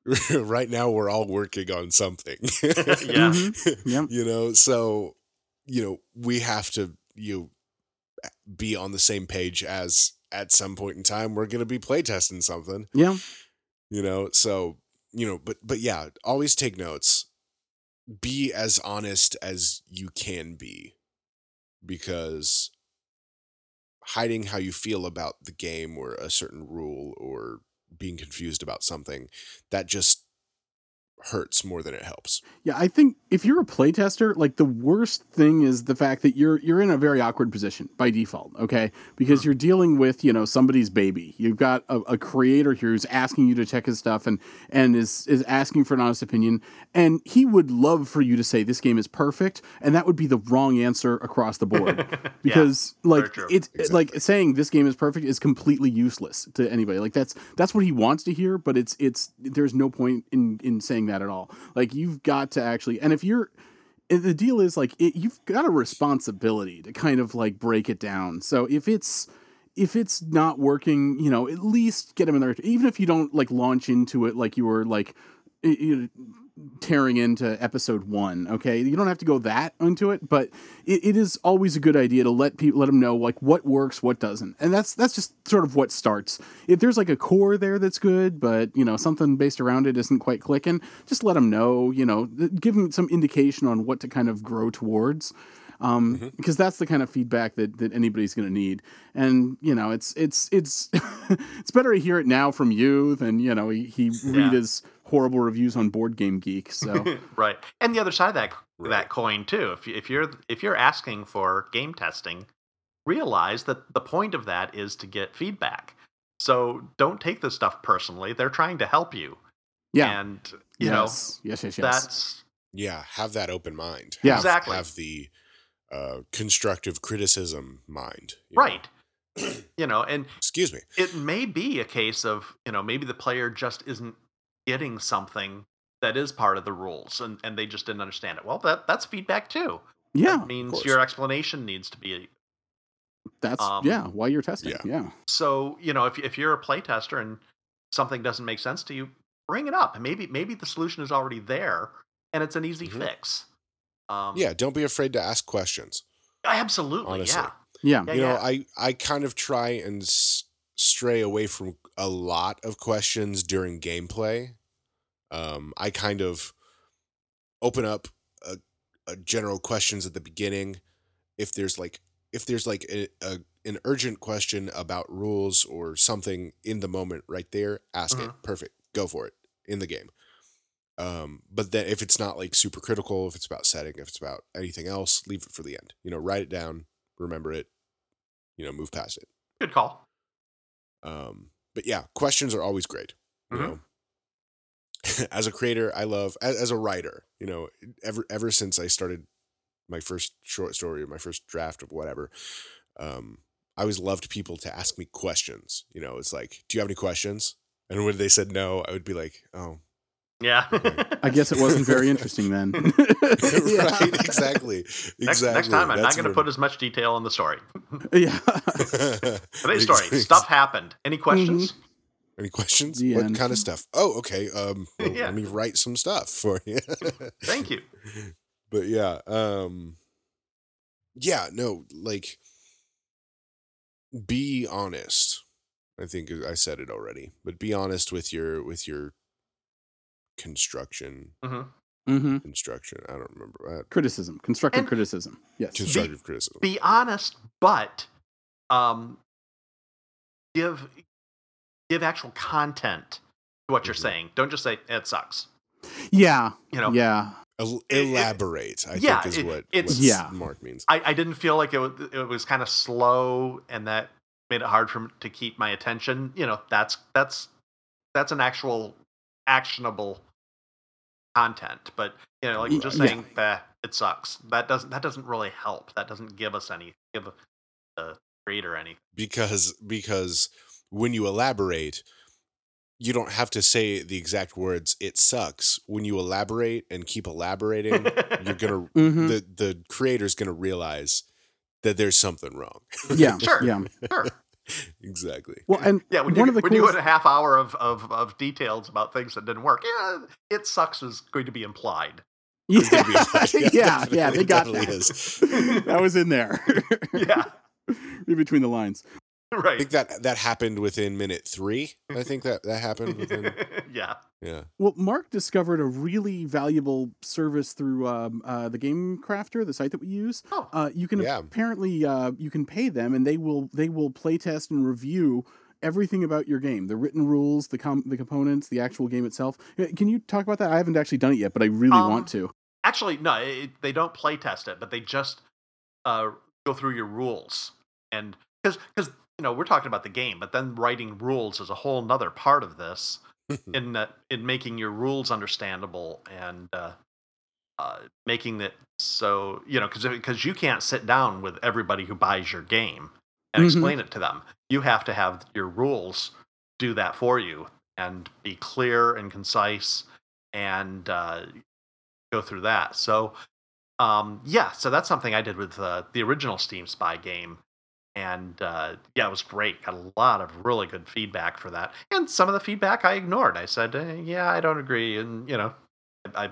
right now we're all working on something Yeah. Mhm. Yep. you know so you know we have to you be on the same page as at some point in time we're going to be playtesting something Yeah. you know so you know but but yeah always take notes be as honest as you can be because hiding how you feel about the game or a certain rule or being confused about something that just hurts more than it helps Yeah, I think if you're a playtester, like the worst thing is the fact that you're you're in a very awkward position by default, okay? Because mm-hmm. you're dealing with, you know, somebody's baby. You've got a, a creator here who's asking you to check his stuff and and is is asking for an honest opinion. And he would love for you to say this game is perfect, and that would be the wrong answer across the board. Because like it's Exactly. like saying this game is perfect is completely useless to anybody. Like that's that's what he wants to hear, but it's it's there's no point in in saying that at all. Like you've got to actually, and if you're the deal is like it, you've got a responsibility to kind of like break it down. So if it's if it's not working, you know, at least get them in there. Even if you don't like launch into it like you were like you know, tearing into episode one. Okay, you don't have to go that into it, but it, it is always a good idea to let people let them know like what works, what doesn't, and that's that's just sort of what starts. If there's like a core there that's good, but you know something based around it isn't quite clicking, just let them know. You know, give them some indication on what to kind of grow towards. Um, Mhm. because that's the kind of feedback that, that anybody's going to need, and you know, it's it's it's it's better to hear it now from you than you know he, he read his horrible reviews on Board Game Geek. So right. And the other side of that Right. that coin too. If you- if you're if you're asking for game testing, realize that the point of that is to get feedback. So don't take this stuff personally. They're trying to help you. yeah, And you yes, yes, yes, yes. that's yeah have that open mind Yeah. Exactly. have the uh, constructive criticism mind you know? right. you know, and excuse me it may be a case of, you know, maybe the player just isn't getting something that is part of the rules and, and they just didn't understand it. Well, that that's feedback too. yeah, That means your explanation needs to be that's um, yeah. Why you're testing? yeah. Yeah, so you know if, if you're a playtester and something doesn't make sense to you bring it up maybe maybe the solution is already there and it's an easy Mhm. fix. Um, yeah, don't be afraid to ask questions. absolutely. honestly. Yeah, Yeah. Yeah, you know, yeah. I I kind of try and s- stray away from a lot of questions during gameplay. Um, I kind of open up a, a general questions at the beginning. If there's like if there's like a, a an urgent question about rules or something in the moment right there, ask it. Perfect. Go for it in the game. Um, but then if it's not like super critical, if it's about setting, if it's about anything else, leave it for the end. You know, write it down, remember it, you know, move past it. good call. Um, but yeah, questions are always great. You Mhm. know, as a creator, I love as, as a writer. You know, ever ever since I started my first short story, or my first draft of whatever, um, I always loved people to ask me questions. You know, it's like, do you have any questions? And when they said no, I would be like, oh, Yeah. I guess it wasn't very interesting then. right, exactly, exactly. next, next time, I'm not going to put as much detail in the story. Yeah. Today's story, stuff happened. Any questions? Any questions? The what end. kind of stuff? Oh, okay. Um, well, Yeah. let me write some stuff for you. Thank you. but yeah, um, yeah, no, like, be honest. I think I said it already, but be honest with your with your construction hmm hmm construction. I don't remember uh, Criticism, constructive And- criticism. Yes. constructive criticism. Be honest, but um, give give actual content to what you're Mhm. saying. Don't just say it sucks. Yeah. You know, Yeah. El- it- it- elaborate. I yeah, think is it- what it's- what Yeah. Mark means. I, I didn't feel like it was, it was kind of slow and that made it hard for me to keep my attention. You know, that's that's that's an actual actionable content. But you know, like Y- just saying that it sucks. That doesn't that doesn't really help. That doesn't give us any give the creator any. because because when you elaborate you don't have to say the exact words it sucks when you elaborate and keep elaborating you're gonna hmm the the creator's gonna realize that there's something wrong Yeah. Sure. Yeah. sure. Exactly Well, and Yeah, when one you of the when you had a half hour of, of of details about things that didn't work, yeah, it sucks is going to be implied. Yeah, be implied. yeah, Definitely- yeah, they got definitely that. is. that was in there. Yeah, in between the lines. i think that that happened within minute three i think that that happened within yeah. yeah Well, Mark discovered a really valuable service through um, uh, the Game Crafter, the site that we use. Oh, Uh, you can Yeah. apparently uh, you can pay them, and they will they will play test and review everything about your game, the written rules, the com- the components, the actual game itself. Uh, Can you talk about that? I haven't actually done it yet, but I really Um, want to. actually, no, it, they don't play test it, but they just uh, go through your rules and because because you know we're talking about the game, but then writing rules is a whole nother part of this. in that in making your rules understandable and uh, uh, making it so you know because because you can't sit down with everybody who buys your game and Mhm. explain it to them. You have to have your rules do that for you and be clear and concise and uh, go through that. So um, yeah, so that's something I did with uh, the original Steam Spy game. And uh, yeah, it was great. Got a lot of really good feedback for that. And some of the feedback I ignored. I said, eh, yeah, I don't agree. And, you know, I, I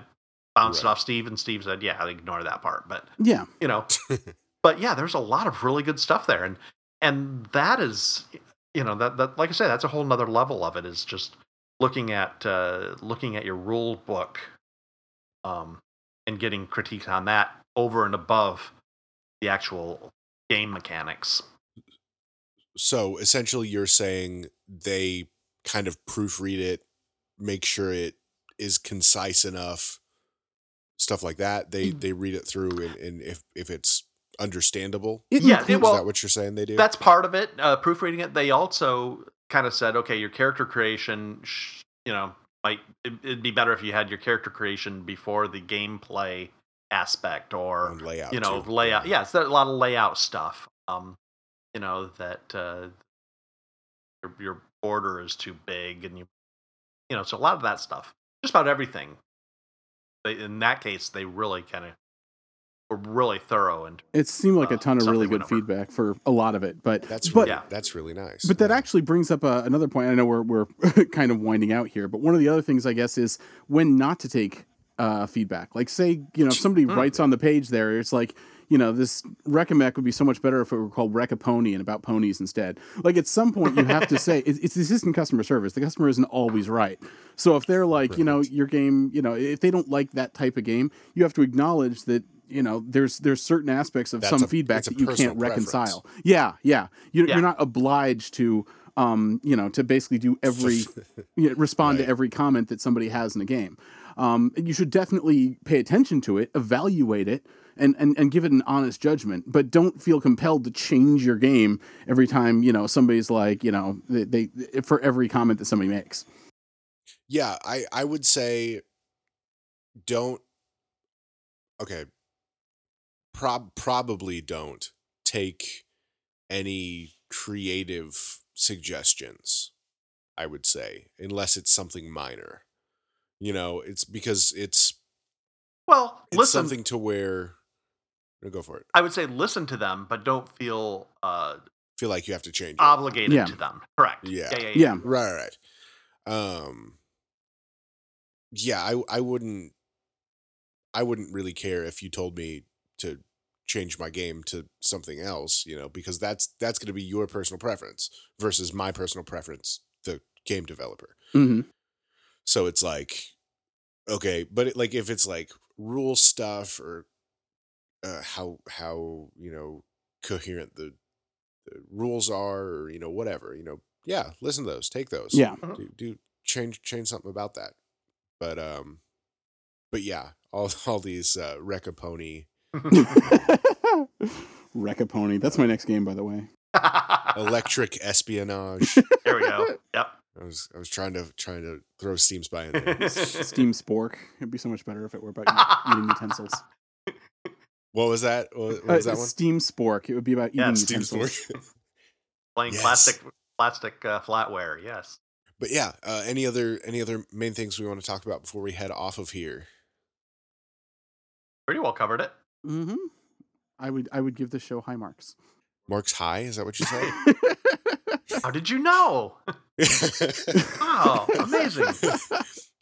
bounced it off Steve, and Steve said, yeah, I ignore that part. But, Yeah, you know, but yeah, there's a lot of really good stuff there. And, and that is, you know, that, that like I said, that's a whole nother level of it is just looking at, uh, looking at your rule book um, and getting critiques on that over and above the actual game mechanics. So essentially you're saying they kind of proofread it make sure it is concise enough stuff like that they Mm. they read it through and, and if if it's understandable it Yeah, it- well, is that what you're saying they do That's part of it. Uh, proofreading it, they also kind of said, okay, your character creation, sh- you know, might it, it'd be better if you had your character creation before the gameplay aspect or and layout you know too. layout. Yeah, it's a lot of layout stuff. Um, you know that uh, your your border is too big, and you you know, so a lot of that stuff, just about everything. They, in that case, they really kind of were really thorough and it seemed like a uh, ton of really good over. feedback for a lot of it. But that's but really, Yeah. that's really nice But that yeah. actually brings up uh, another point. I know we're we're kind of winding out here, but one of the other things I guess is when not to take uh, feedback. Like, say, you know, if somebody Hmm. writes on the page there, it's like, you know, this Recomec would be so much better if it were called Recapony and about ponies instead. Like, at some point, you have to say it's, assistant customer service. The customer isn't always right. So if they're like, you know, your game, you know, if they don't like that type of game, you have to acknowledge that. You know, there's there's certain aspects of That's some a- feedback that you can't preference. reconcile. Yeah, yeah. You, Yeah. You're not obliged to, um, you know, to basically do every you know, respond Right. to every comment that somebody has in a game. Um, you should definitely pay attention to it, evaluate it, and, and and give it an honest judgment. But don't feel compelled to change your game every time you know somebody's like you know they, they for every comment that somebody makes. Yeah, I I would say don't okay. Prob probably don't take any creative suggestions, I would say, unless it's something minor. You know, it's because it's Well, it's listen. something to where no, go for it. I would say listen to them, but don't feel uh, Feel like you have to change obligated Yeah. to them. Correct. Yeah. Yeah. Yeah. yeah. Yeah, Right, right, right. Um yeah, I I wouldn't I wouldn't really care if you told me to change my game to something else, you know, because that's that's going to be your personal preference versus my personal preference, the game developer. hmm So it's like okay, but it, like if it's like rule stuff or uh, how how, you know, coherent the, the rules are or you know whatever, you know, yeah, listen to those, take those yeah. do, do change change something about that. But um, but yeah, all all these uh, wreck a pony wreck a pony That's my next game, by the way. electric espionage. there we go. Yep. I was I was trying to trying to throw Steam Spy in there. Steam Spork. It'd be so much better if it were about eating utensils. What was that? What, what Uh, was that one? Steam Spork. It would be about eating Yeah, Steam utensils. Sport. Playing Yes. plastic plastic uh, flatware. Yes. but yeah, uh, any other any other main things we want to talk about before we head off of here? Pretty well covered it. hmm I would I would give the show high marks. Mark's high, is that what you said? How did you know? Wow, amazing.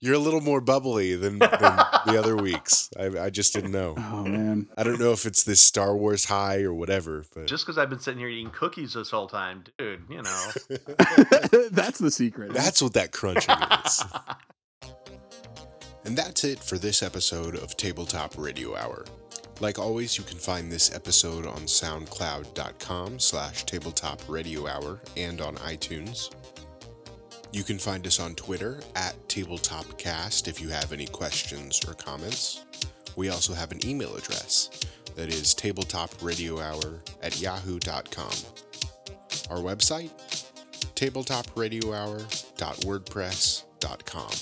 You're a little more bubbly than, than the other weeks. I, I just didn't know. oh man. I don't know if it's this Star Wars high or whatever, but Just because I've been sitting here eating cookies this whole time, dude, you know. That's the secret. that's what that crunching is. And that's it for this episode of Tabletop Radio Hour. Like always, you can find this episode on soundcloud.com slash tabletop radio hour and on iTunes. You can find us on Twitter at tabletopcast if you have any questions or comments. We also have an email address that is tabletopradiohour at yahoo.com. Our website, tabletopradiohour.wordpress.com.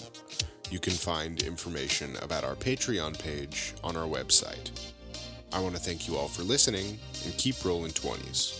You can find information about our Patreon page on our website. I want to thank you all for listening and keep rolling 20s.